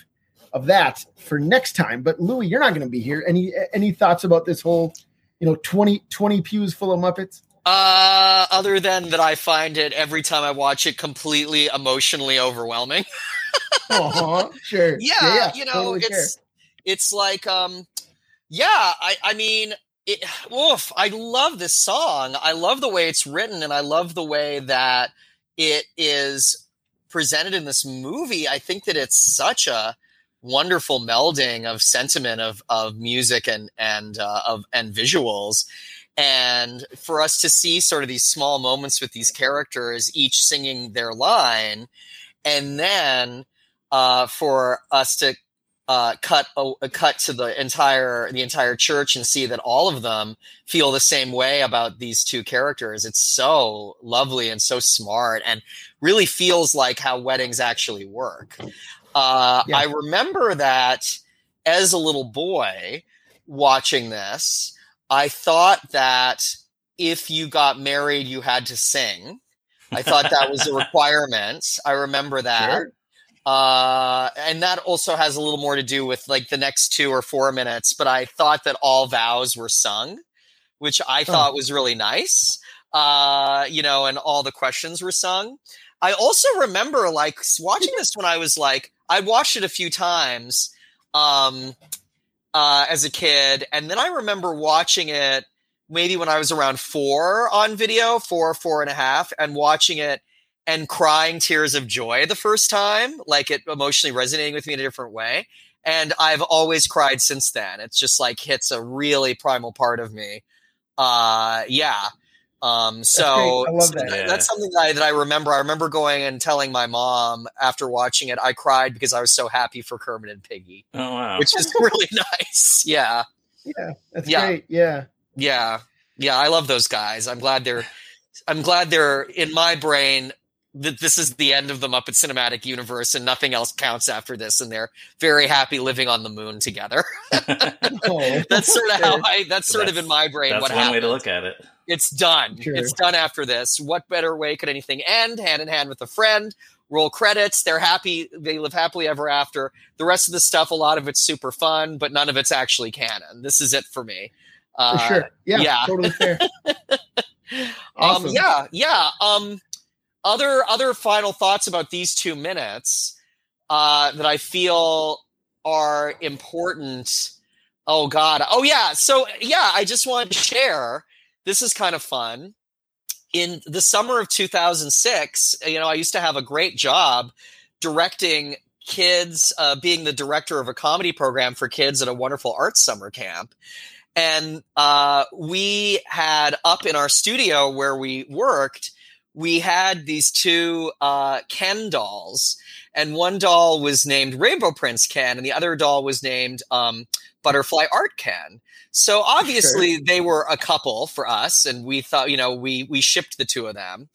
of that for next time. But Louis, you're not going to be here. Any any thoughts about this whole, you know, 20, 20 pews full of Muppets?
Uh, other than that, I find it every time I watch it completely emotionally overwhelming.
uh-huh, sure.
Yeah, yeah, you know, totally it's it's like, um, yeah, I I mean, it, oof, I love this song. I love the way it's written, and I love the way that it is presented in this movie. I think that it's such a wonderful melding of sentiment of of music and and uh, of and visuals and for us to see sort of these small moments with these characters each singing their line and then uh, for us to uh, cut a, a, cut to the entire the entire church and see that all of them feel the same way about these two characters. It's so lovely and so smart, and really feels like how weddings actually work. Uh, yeah. I remember that as a little boy watching this, I thought that if you got married, you had to sing. I thought that was a requirement. I remember that. Sure. Uh, and that also has a little more to do with like the next two or four minutes. But I thought that all vows were sung, which I thought was really nice. Uh, you know, and all the questions were sung. I also remember like watching this when I was like, I watched it a few times. Um, uh, as a kid, and then I remember watching it maybe when I was around four on video, four, four and a half, and watching it and crying tears of joy the first time, like it emotionally resonating with me in a different way. And I've always cried since then. It's just like hits a really primal part of me. Uh, yeah. Um, so
that's, that. yeah.
that's something that I, that I, remember. I remember going and telling my mom after watching it, I cried because I was so happy for Kermit and Piggy.
Oh, wow.
Which is really nice. Yeah.
Yeah. That's yeah. great. Yeah.
Yeah. Yeah. I love those guys. I'm glad they're, I'm glad they're in my brain that this is the end of the Muppet Cinematic Universe and nothing else counts after this, and they're very happy living on the moon together. oh, that's sort of how I. That's sort that's, of in my brain.
That's
what
one
happened.
way to look at it.
It's done. Sure. It's done after this. What better way could anything end? Hand in hand with a friend. Roll credits. They're happy. They live happily ever after. The rest of the stuff, a lot of it's super fun, but none of it's actually canon. This is it for me.
Uh, for sure. Yeah. Yeah. Totally fair.
Um, awesome. Um, yeah. Yeah. Um, other other final thoughts about these two minutes uh, that I feel are important. Oh God. Oh yeah. So yeah, I just wanted to share this is kind of fun. In the summer of 2006, you know, I used to have a great job directing kids, uh, being the director of a comedy program for kids at a wonderful arts summer camp. And uh, we had up in our studio where we worked, we had these two uh, Ken dolls, and one doll was named Rainbow Prince Ken, and the other doll was named um, Butterfly Art Ken. So obviously sure. they were a couple for us, and we thought, you know, we we shipped the two of them.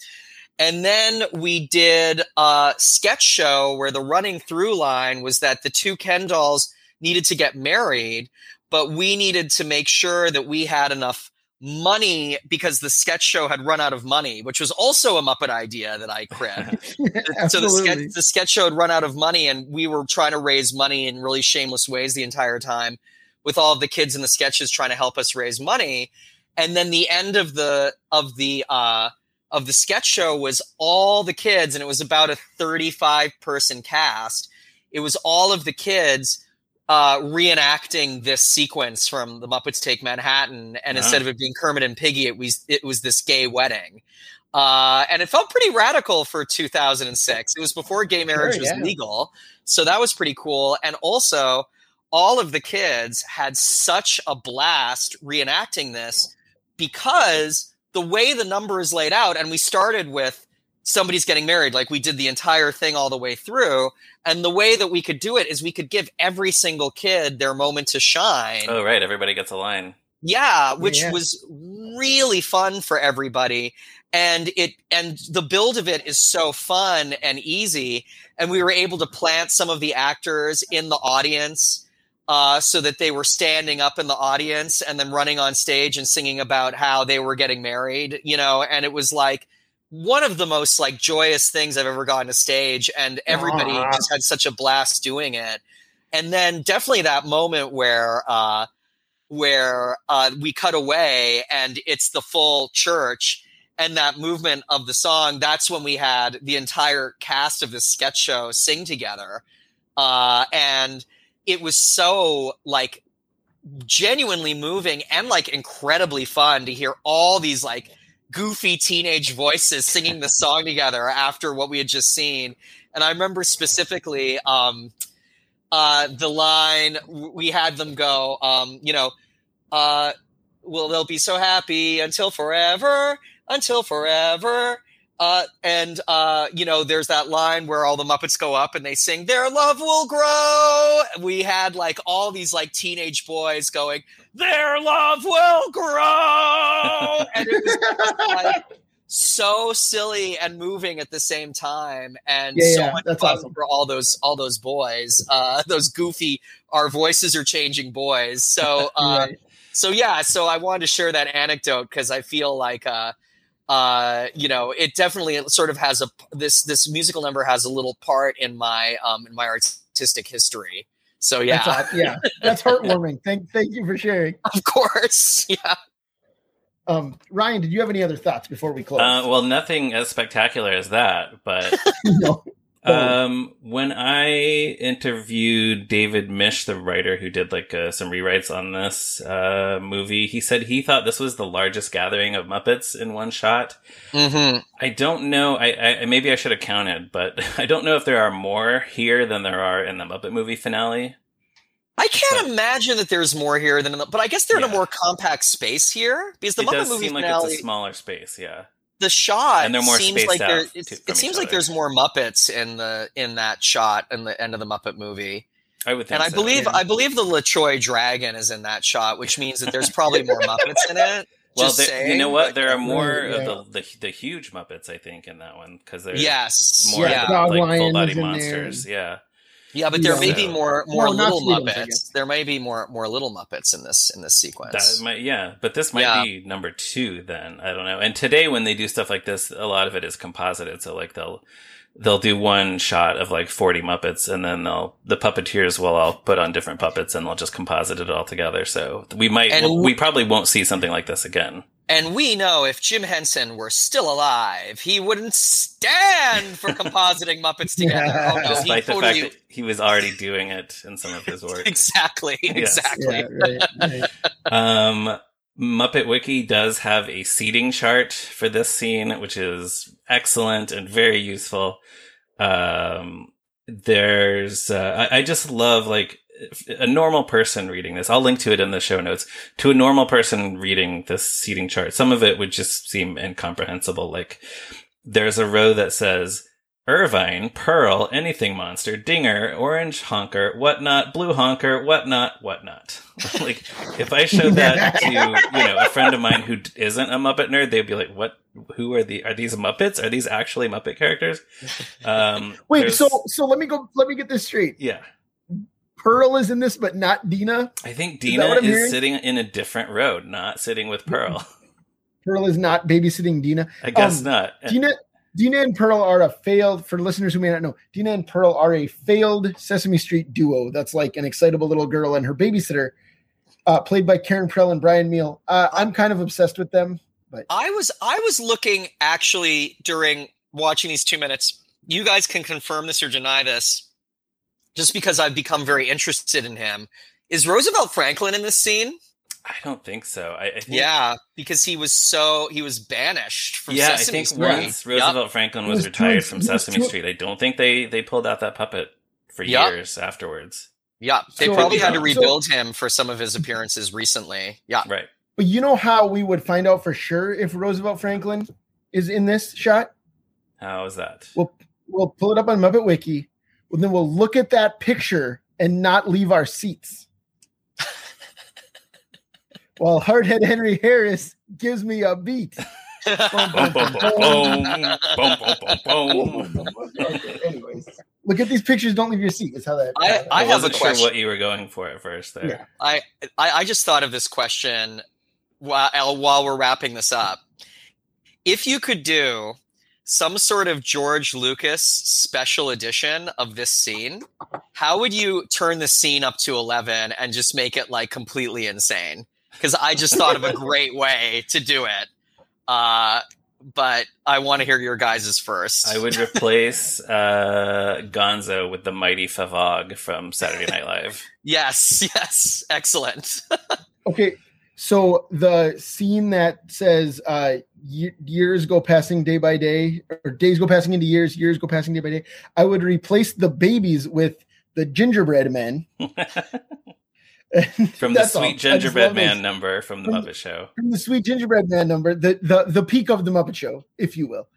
And then we did a sketch show where the running through line was that the two Ken dolls needed to get married, but we needed to make sure that we had enough money because the sketch show had run out of money, which was also a Muppet idea that I cribbed. so the sketch, the sketch show had run out of money, and we were trying to raise money in really shameless ways the entire time, with all of the kids in the sketches trying to help us raise money. And then the end of the of the uh, of the sketch show was all the kids, and it was about a thirty five person cast. It was all of the kids uh, reenacting this sequence from the Muppets Take Manhattan, and uh-huh. instead of it being Kermit and Piggy, it was it was this gay wedding, uh, and it felt pretty radical for 2006. It was before gay marriage sure, was yeah. legal, so that was pretty cool. And also, all of the kids had such a blast reenacting this because the way the number is laid out, and we started with somebody's getting married. Like we did the entire thing all the way through. And the way that we could do it is we could give every single kid their moment to shine.
Oh, right. Everybody gets a line.
Yeah, which yeah. was really fun for everybody. And it and the build of it is so fun and easy. And we were able to plant some of the actors in the audience. Uh, so that they were standing up in the audience and then running on stage and singing about how they were getting married, you know, and it was like one of the most like joyous things I've ever gotten to stage, and everybody just had such a blast doing it. And then definitely that moment where uh, where uh, we cut away and it's the full church and that movement of the song. That's when we had the entire cast of this sketch show sing together, uh, and it was so like genuinely moving and like incredibly fun to hear all these like goofy teenage voices singing the song together after what we had just seen. And I remember specifically um, uh, the line we had them go, um, you know, uh, well, they'll be so happy until forever, until forever. Uh, and uh, you know, there's that line where all the Muppets go up and they sing "Their love will grow." We had like all these like teenage boys going, "Their love will grow," and it was like so silly and moving at the same time, and yeah, so yeah, much fun awesome. for all those all those boys, uh, those goofy. Our voices are changing boys. So, uh, right. so yeah. So I wanted to share that anecdote because I feel like. Uh, uh, you know, it definitely sort of has a this this musical number has a little part in my um in my artistic history. So yeah,
that's, yeah, that's heartwarming. thank thank you for sharing.
Of course, yeah.
Um, Ryan, did you have any other thoughts before we close?
Uh, well, nothing as spectacular as that, but no. Um, when I interviewed David Misch, the writer who did like uh, some rewrites on this uh, movie, he said he thought this was the largest gathering of Muppets in one shot. Mm-hmm. I don't know. I, I maybe I should have counted, but I don't know if there are more here than there are in the Muppet movie finale.
I can't but, imagine that there's more here than, the, but I guess they're yeah. in a more compact space here because the
it
Muppet movie
seem
finale,
like it's a smaller space. Yeah,
the shot and they're more seems like there, it, it seems like there's more Muppets in the in that shot in the end of the Muppet movie.
I would think
and I
so,
believe
yeah.
I believe the La Choy dragon is in that shot, which means that there's probably more Muppets in it.
Well, there, you know what? There are more yeah. of the, the, the huge Muppets, I think, in that one because there's
yes,
more
yeah.
like full body monsters. There. Yeah,
yeah, but there may be more more no, little Muppets. There may be more more little Muppets in this in this sequence.
That might, yeah, but this might yeah. be number two. Then I don't know. And today, when they do stuff like this, a lot of it is composited. So like they'll they'll do one shot of like 40 Muppets and then they'll, the puppeteers will all put on different puppets and they'll just composite it all together. So we might, and we probably won't see something like this again.
And we know if Jim Henson were still alive, he wouldn't stand for compositing Muppets together. Yeah. Oh, no,
Despite the totally... fact that he was already doing it in some of his work.
exactly. Exactly. Yeah, right,
right. um, Muppet Wiki does have a seating chart for this scene, which is excellent and very useful. Um, there's, uh, I, I just love like a normal person reading this, I'll link to it in the show notes. To a normal person reading this seating chart, some of it would just seem incomprehensible. Like there's a row that says Irvine, Pearl, Anything Monster, Dinger, Orange Honker, Whatnot, Blue Honker, Whatnot, Whatnot. like if I showed that to you know a friend of mine who isn't a Muppet nerd, they'd be like, "What? Who are the? Are these Muppets? Are these actually Muppet characters?"
Um, Wait, so so let me go. Let me get this straight.
Yeah
Pearl is in this, but not Dina.
I think Dina is, is sitting in a different road, not sitting with Pearl.
Pearl is not babysitting Dina.
I guess um, not.
Dina Dina and Pearl are a failed, for listeners who may not know, Dina and Pearl are a failed Sesame Street duo. That's like an excitable little girl and her babysitter, uh, played by Karen Prell and Brian Meehl. Uh, I'm kind of obsessed with them. But
I was I was looking actually during watching these two minutes. You guys can confirm this or deny this, just because I've become very interested in him. Is Roosevelt Franklin in this scene?
I don't think so. I, I think,
yeah, because he was so he was banished from. Yeah, Sesame I think Street.
once Roosevelt yep. Franklin was, was retired from Sesame Street, I don't think they they pulled out that puppet for yep. years afterwards.
Yeah, they so, probably had to rebuild so, him for some of his appearances recently. Yeah,
right.
But you know how we would find out for sure if Roosevelt Franklin is in this shot?
How is that?
We'll we'll pull it up on Muppet Wiki. and then we'll look at that picture and not leave our seats while Hardhead Henry Harris gives me a beat. Anyways, look at these pictures. Don't leave your seat. Is how that.
I, I, I
have a question. Sure what you were going for at first there. Yeah.
I, I I just thought of this question while uh, while we're wrapping this up. If you could do some sort of George Lucas special edition of this scene, how would you turn the scene up to 11 and just make it like completely insane? Because I just thought of a great way to do it. Uh, but I want to hear your guys's first.
I would replace uh, Gonzo with the mighty Favog from Saturday Night Live.
yes, yes, excellent.
okay, so the scene that says uh, years go passing day by day, or days go passing into years, years go passing day by day. I would replace the babies with the gingerbread men.
from the Sweet all. Gingerbread Man number from the from, Muppet Show.
From the Sweet Gingerbread Man number, the the the peak of the Muppet Show, if you will.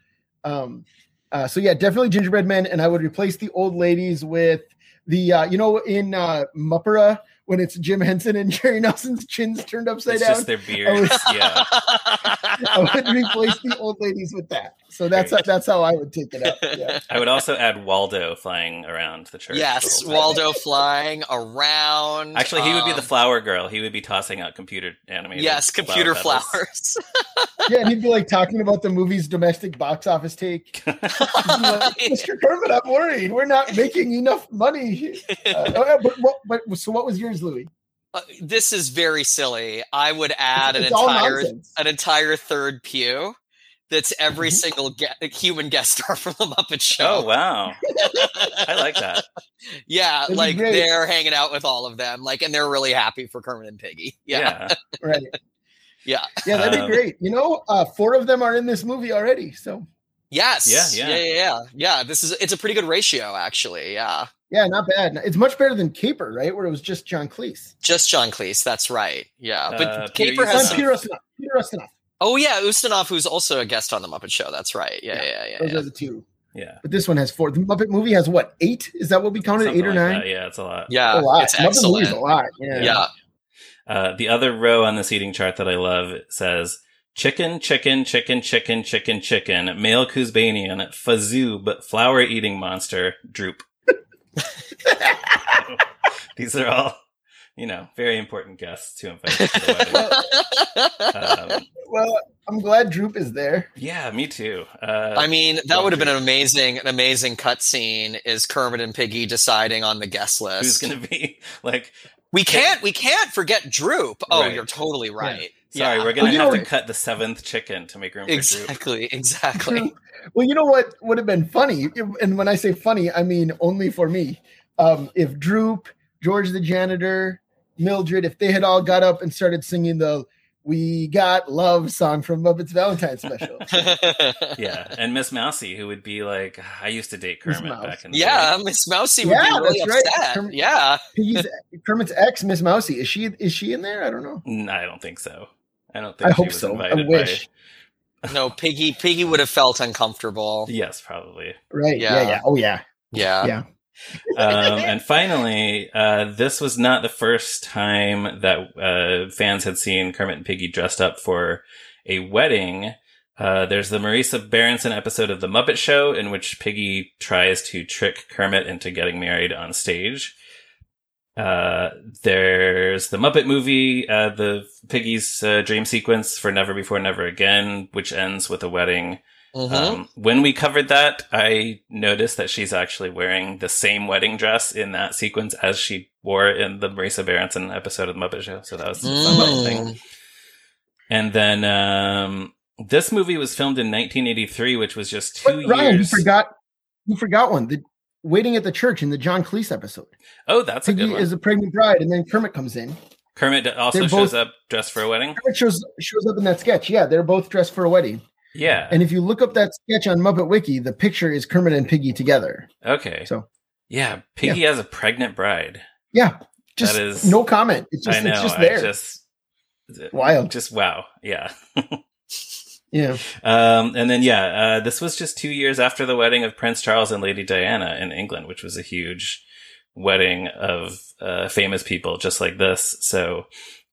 Um, uh, so yeah, definitely Gingerbread Men, and I would replace the old ladies with the uh, you know in uh, Muppera when it's Jim Henson and Jerry Nelson's chins turned upside
it's
down.
Just their beards. yeah.
I would replace the old ladies with that. So that's how, that's how I would take it up. Yeah.
I would also add Waldo flying around the church.
Yes, Waldo flying around.
Actually, he would be the um, flower girl. He would be tossing out computer animated.
Yes, computer flower flowers.
yeah, and he'd be like talking about the movie's domestic box office take. like, Mr. Kermit, I'm worried. We're not making enough money. Uh, oh, but, but, but so what was yours, Louis?
Uh, this is very silly. I would add an entire an entire third pew that's every mm-hmm. single ge- human guest star from the Muppet Show.
Oh wow, I like that.
Yeah, That'd like they're hanging out with all of them, like, and they're really happy for Kermit and Piggy. Yeah,
yeah. right.
yeah,
yeah, that'd um, be great. You know, uh, four of them are in this movie already, so.
Yes. Yeah, yeah. Yeah, yeah, yeah. Yeah, this is it's a pretty good ratio actually. Yeah.
Yeah, not bad. It's much better than Caper, right? Where it was just John Cleese.
Just John Cleese, that's right. Yeah, but uh, Caper has
Peter Ustinov. Peter Ustinov.
Oh yeah, Ustinov, who's also a guest on the Muppet Show. That's right. Yeah, yeah, yeah. yeah
those
yeah.
are the two.
Yeah,
but this one has four. The Muppet movie has what? Eight? Is that what we counted? Something eight or like nine?
That. Yeah, it's a lot.
Yeah,
a lot.
it's Muppet excellent.
a lot. Yeah.
yeah.
Uh, the other row on the seating chart that I love says chicken, chicken, chicken, chicken, chicken, chicken, male Koozebanian, Fazoob, flower eating monster, droop. These are all, you know, very important guests to invite to the
wedding. um, well, I'm glad Droop is there.
Yeah, me too. Uh,
I mean, that would have been an amazing, an amazing cutscene. Is Kermit and Piggy deciding on the guest list?
Who's going to be like?
We can't, we can't forget Droop. Oh, right. you're totally right.
Yeah. Sorry, yeah. we're gonna well, have know, to cut the seventh chicken to make room
exactly,
for
Exactly, exactly.
well, you know what would have been funny, and when I say funny, I mean only for me. Um, if Droop, George the janitor, Mildred, if they had all got up and started singing the "We Got Love" song from Muppets Valentine Special.
yeah, and Miss Mousy, who would be like, "I used to date Kermit back in the
yeah, Miss Mousy would yeah, be really upset. Right. Kermit, yeah,
Piggy's, Kermit's ex, Miss Mousy, is she is she in there? I don't know.
No, I don't think so. I don't think.
I hope so. I wish.
By... no, Piggy. Piggy would have felt uncomfortable.
Yes, probably.
Right. Yeah. Yeah. yeah. Oh yeah.
Yeah.
Yeah
um, and finally, uh, this was not the first time that uh, fans had seen Kermit and Piggy dressed up for a wedding. Uh, there's the Marisa Berenson episode of The Muppet Show in which Piggy tries to trick Kermit into getting married on stage. Uh, there's the Muppet movie, uh, the Piggy's uh, dream sequence for Never Before Never Again, which ends with a wedding. Mm-hmm. Um, when we covered that, I noticed that she's actually wearing the same wedding dress in that sequence as she wore in the Marisa Berenson episode of the Muppet Show. So that was mm. thing. And then um, this movie was filmed in 1983, which was just two but, Ryan,
years. You forgot, you forgot one. The waiting at the church in the John Cleese episode.
Oh, that's Piggy a good one.
is a pregnant bride, and then Kermit comes in.
Kermit also they're shows up dressed for a wedding.
Kermit shows shows up in that sketch. Yeah, they're both dressed for a wedding.
Yeah.
And if you look up that sketch on Muppet Wiki, the picture is Kermit and Piggy together.
Okay.
So
yeah, Piggy yeah. has a pregnant bride.
Yeah. Just that is no comment. It's just, I know, it's just there.
Just,
Wild.
Just wow. Yeah.
yeah.
Um, and then yeah, uh, this was just two years after the wedding of Prince Charles and Lady Diana in England, which was a huge wedding of uh, famous people just like this. So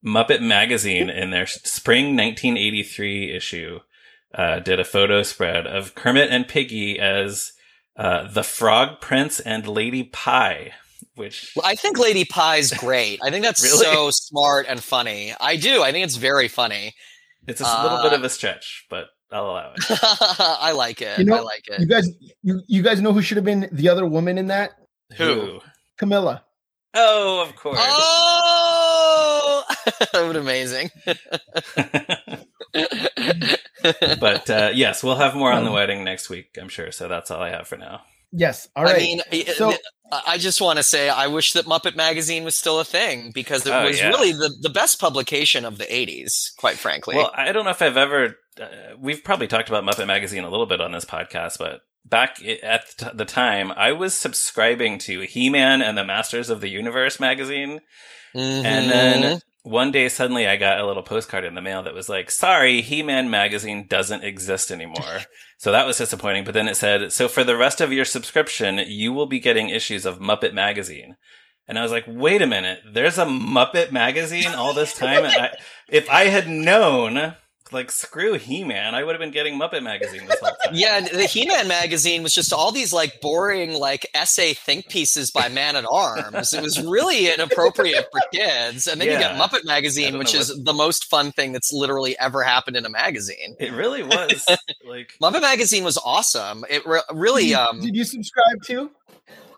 Muppet Magazine in their spring 1983 issue uh, did a photo spread of Kermit and Piggy as uh, the Frog Prince and Lady Pie. Which
well, I think Lady Pie's great. I think that's really? so smart and funny. I do. I think it's very funny.
It's a uh, little bit of a stretch, but I'll allow it.
I like it.
You know,
I like it.
You guys, you, you guys know who should have been the other woman in that?
Who?
Camilla.
Oh, of course.
Oh, that would amazing.
But uh, yes, we'll have more on the um, wedding next week, I'm sure. So that's all I have for now.
Yes. All right. I
mean, so I just want to say I wish that Muppet Magazine was still a thing because it oh, was yeah. really the, the best publication of the 80s, quite frankly.
Well, I don't know if I've ever, uh, we've probably talked about Muppet Magazine a little bit on this podcast, but back at the time, I was subscribing to He Man and the Masters of the Universe magazine. Mm-hmm. And then one day suddenly I got a little postcard in the mail that was like, sorry, He-Man magazine doesn't exist anymore. so that was disappointing. But then it said, so for the rest of your subscription, you will be getting issues of Muppet magazine. And I was like, wait a minute, there's a Muppet magazine all this time. I, if I had known like screw He-Man. I would have been getting Muppet magazine this whole time.
Yeah, the He-Man magazine was just all these like boring like essay think pieces by Man at Arms. it was really inappropriate for kids. And then yeah. you get Muppet magazine, which is what... the most fun thing that's literally ever happened in a magazine.
It really was. like
Muppet magazine was awesome. It re- really
did
you, um
Did you subscribe to?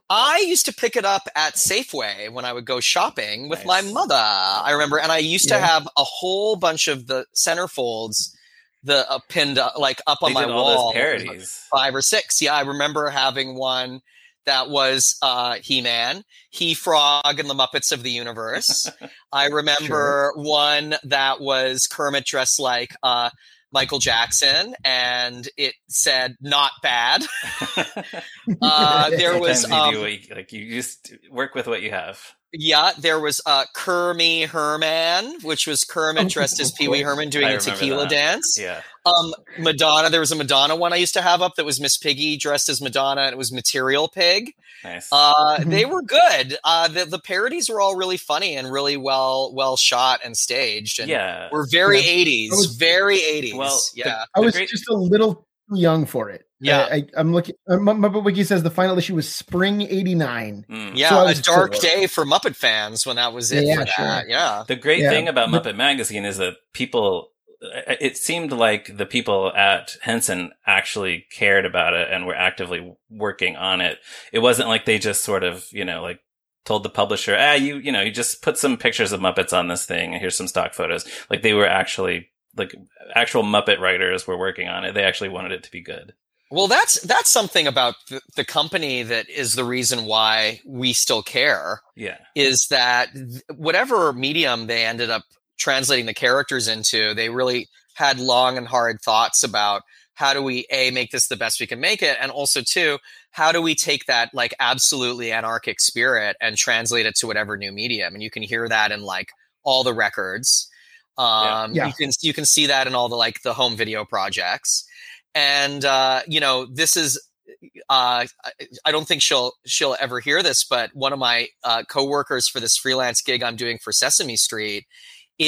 I used to pick it up at Safeway when I would go shopping with nice. my mother. I remember, and I used yeah. to have a whole bunch of the centerfolds, the uh, pinned uh, like up on my wall.
parodies,
five or six. Yeah, I remember having one that was uh, He Man, He Frog, and the Muppets of the Universe. I remember sure. one that was Kermit dressed like uh, Michael Jackson, and it said "not bad." uh, there was um,
you like you just work with what you have.
Yeah, there was uh, Kermie Herman, which was Kermit dressed as Pee Wee Herman doing I a tequila
that.
dance.
Yeah.
Um, Madonna. There was a Madonna one I used to have up that was Miss Piggy dressed as Madonna, and it was Material Pig.
Nice.
Uh, mm-hmm. They were good. Uh, the, the parodies were all really funny and really well well shot and staged. And
yeah,
were very eighties, yeah. very eighties.
Well,
yeah,
I was great- just a little too young for it.
Yeah,
I, am looking. Uh, Muppet Wiki says the final issue was spring '89.
Mm. Yeah, so a dark day for Muppet fans when that was it. Yeah, sure. yeah.
The great yeah. thing about Muppet Magazine is that people. It seemed like the people at Henson actually cared about it and were actively working on it. It wasn't like they just sort of, you know, like told the publisher, ah, you, you know, you just put some pictures of Muppets on this thing and here's some stock photos. Like they were actually, like actual Muppet writers were working on it. They actually wanted it to be good.
Well, that's that's something about the, the, company that is the reason why we still care.
Yeah,
is that whatever medium they ended up translating the characters into, they really had long and hard thoughts about how do we a make this the best we can make it, and also two, how do we take that like absolutely anarchic spirit and translate it to whatever new medium? And you can hear that in like all the records. Um, yeah. You can you can see that in all the like the home video projects and uh, you know this is uh, I don't think she'll she'll ever hear this, but one of my uh, coworkers for this freelance gig I'm doing for Sesame Street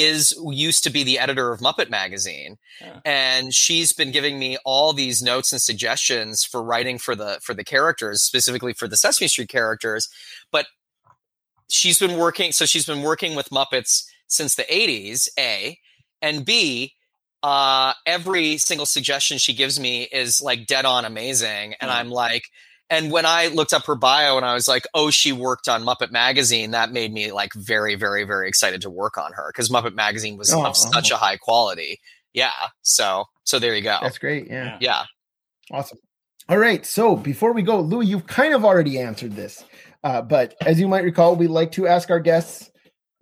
is used to be the editor of Muppet Magazine, yeah. and she's been giving me all these notes and suggestions for writing for the for the characters, specifically for the Sesame Street characters. But she's been working. So she's been working with Muppets since the '80s. A and B. Uh, every single suggestion she gives me is like dead on amazing, and mm. I'm like, and when I looked up her bio and I was like, oh, she worked on Muppet Magazine, that made me like very, very, very excited to work on her because Muppet Magazine was oh, of such a high quality. Yeah. So, so there you go.
That's great. Yeah.
Yeah.
Awesome. All right. So before we go, Louis, you've kind of already answered this. Uh, but as you might recall, we like to ask our guests,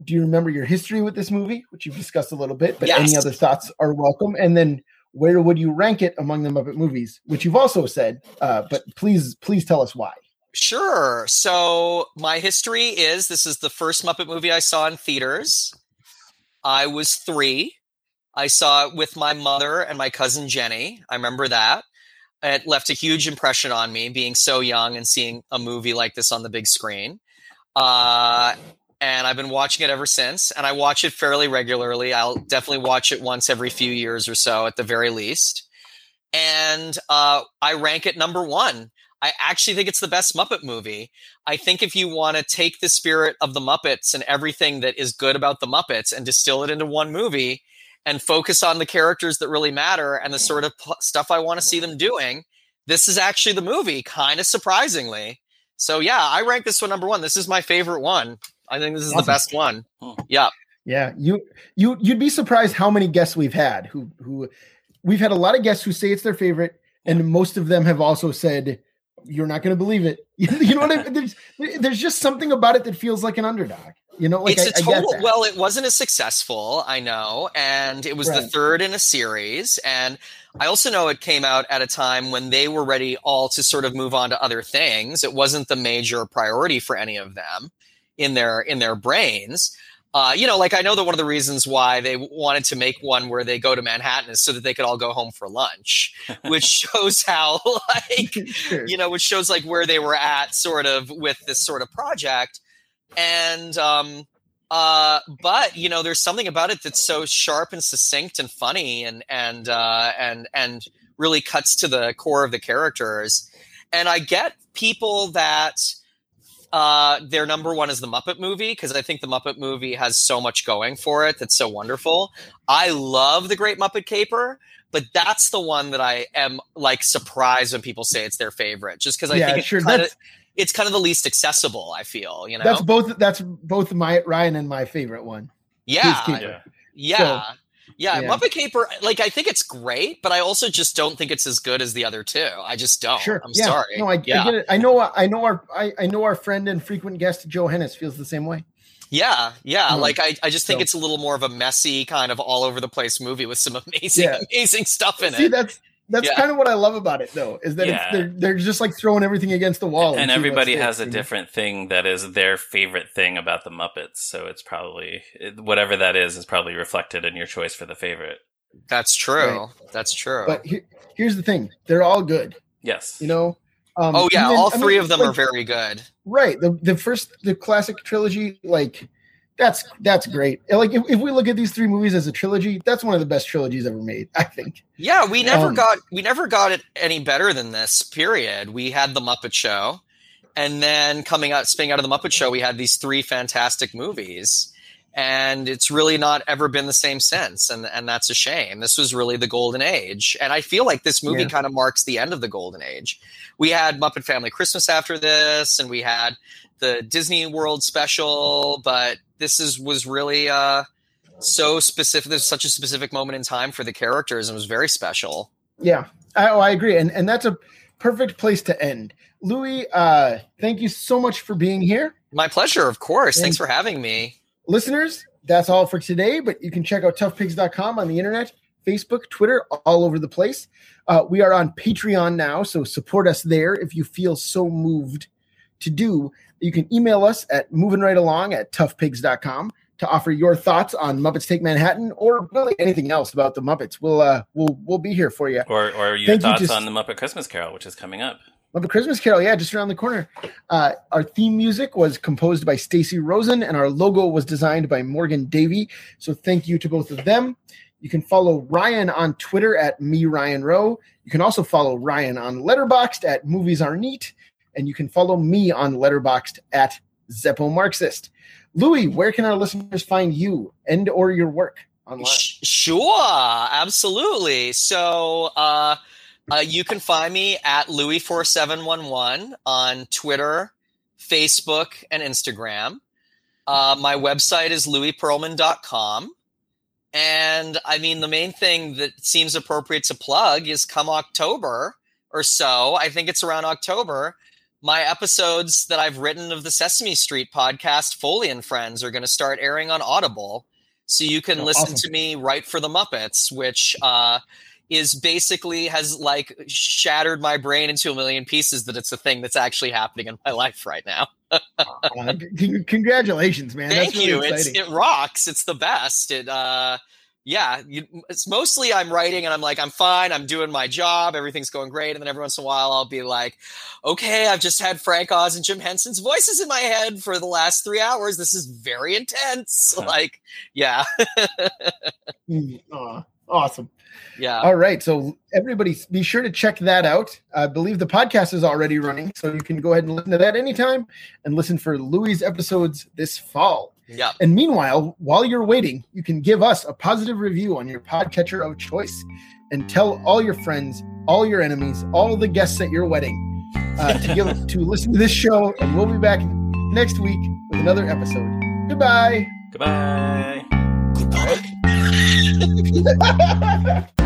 do you remember your history with this movie, which you've discussed a little bit, but yes. any other thoughts are welcome. And then where would you rank it among the Muppet movies, which you've also said, uh, but please, please tell us why.
Sure. So my history is this is the first Muppet movie I saw in theaters. I was three. I saw it with my mother and my cousin Jenny. I remember that. It left a huge impression on me being so young and seeing a movie like this on the big screen. Uh, and I've been watching it ever since. And I watch it fairly regularly. I'll definitely watch it once every few years or so, at the very least. And uh, I rank it number one. I actually think it's the best Muppet movie. I think if you want to take the spirit of the Muppets and everything that is good about the Muppets and distill it into one movie and focus on the characters that really matter and the sort of stuff I want to see them doing, this is actually the movie, kind of surprisingly. So yeah, I rank this one number one. This is my favorite one. I think this is awesome. the best one. Yeah.
Yeah. You you you'd be surprised how many guests we've had who who we've had a lot of guests who say it's their favorite, and most of them have also said you're not going to believe it. you know what I mean? There's, there's just something about it that feels like an underdog. You know, like
it's I, a total. well, it wasn't as successful, I know, and it was right. the third in a series, and I also know it came out at a time when they were ready all to sort of move on to other things. It wasn't the major priority for any of them in their in their brains. Uh, you know, like I know that one of the reasons why they wanted to make one where they go to Manhattan is so that they could all go home for lunch, which shows how, like, sure. you know, which shows like where they were at, sort of, with this sort of project. And, um, uh, but you know, there's something about it that's so sharp and succinct and funny, and and uh, and and really cuts to the core of the characters. And I get people that uh, their number one is the Muppet movie because I think the Muppet movie has so much going for it that's so wonderful. I love the Great Muppet Caper, but that's the one that I am like surprised when people say it's their favorite, just because I yeah, think it's sure, kind of it's kind of the least accessible. I feel you know
that's both that's both my Ryan and my favorite one.
Yeah, yeah. yeah. So, yeah, yeah, Muppet Caper, like I think it's great, but I also just don't think it's as good as the other two. I just don't. Sure. I'm yeah. sorry.
No, I, yeah. I, get it. I know. I know our. I, I know our friend and frequent guest Joe Hennes feels the same way.
Yeah, yeah. Mm. Like I, I just think so. it's a little more of a messy, kind of all over the place movie with some amazing, yeah. amazing stuff in
See,
it.
That's that's yeah. kind of what I love about it, though, is that yeah. they're they're just like throwing everything against the wall,
and, and everybody has a different thing that is their favorite thing about the Muppets. So it's probably whatever that is is probably reflected in your choice for the favorite.
That's true. Right? That's true.
But he, here's the thing: they're all good.
Yes.
You know.
Um, oh yeah, even, all three I mean, of them like, are very good.
Right. The the first the classic trilogy, like that's that's great. Like if, if we look at these three movies as a trilogy, that's one of the best trilogies ever made. I think.
Yeah, we never um, got we never got it any better than this. Period. We had the Muppet Show, and then coming out, spinning out of the Muppet Show, we had these three fantastic movies and it's really not ever been the same since and and that's a shame this was really the golden age and i feel like this movie yeah. kind of marks the end of the golden age we had muppet family christmas after this and we had the disney world special but this is was really uh so specific there's such a specific moment in time for the characters and was very special
yeah I, oh, I agree and and that's a perfect place to end louis uh thank you so much for being here
my pleasure of course and- thanks for having me
listeners, that's all for today. But you can check out toughpigs.com on the internet, Facebook, Twitter, all over the place. Uh, we are on Patreon now, so support us there if you feel so moved to do. You can email us at moving right along at toughpigs.com to offer your thoughts on Muppets Take Manhattan or really anything else about the Muppets. We'll uh, we'll we'll be here for you.
Or or your Thank thoughts you to... on the Muppet Christmas Carol, which is coming up.
Muppet Christmas Carol, yeah, just around the corner. Uh, our theme music was composed by Stacy Rosen, and our logo was designed by Morgan Davey. So thank you to both of them. You can follow Ryan on Twitter at me Ryan Roe. You can also follow Ryan on Letterboxd at Movies Are Neat, and you can follow me on Letterboxd at Zeppo Marxist. Louis, where can our listeners find you and or your work online?
Sure, absolutely. So uh, uh, you can find me at Louis4711 on Twitter, Facebook, and Instagram. Uh, my website is louispearlman.com. And I mean, the main thing that seems appropriate to plug is come October or so, I think it's around October, my episodes that I've written of the Sesame Street podcast, Foley and Friends, are going to start airing on Audible. So you can oh, listen awesome. to me write for the Muppets, which uh, is basically has like shattered my brain into a million pieces that it's a thing that's actually happening in my life right now. uh,
congratulations, man.
Thank really you. It's, it rocks. It's the best. It uh yeah, you, it's mostly I'm writing and I'm like, I'm fine, I'm doing my job, everything's going great. And then every once in a while I'll be like, okay, I've just had Frank Oz and Jim Henson's voices in my head for the last three hours. This is very intense. Like, yeah.
mm, awesome.
Yeah.
All right. So everybody be sure to check that out. I believe the podcast is already running, so you can go ahead and listen to that anytime and listen for Louis' episodes this fall.
Yeah.
And meanwhile, while you're waiting, you can give us a positive review on your podcatcher of choice and tell all your friends, all your enemies, all the guests at your wedding uh, to give to listen to this show. And we'll be back next week with another episode. Goodbye.
Goodbye.
Goodbye.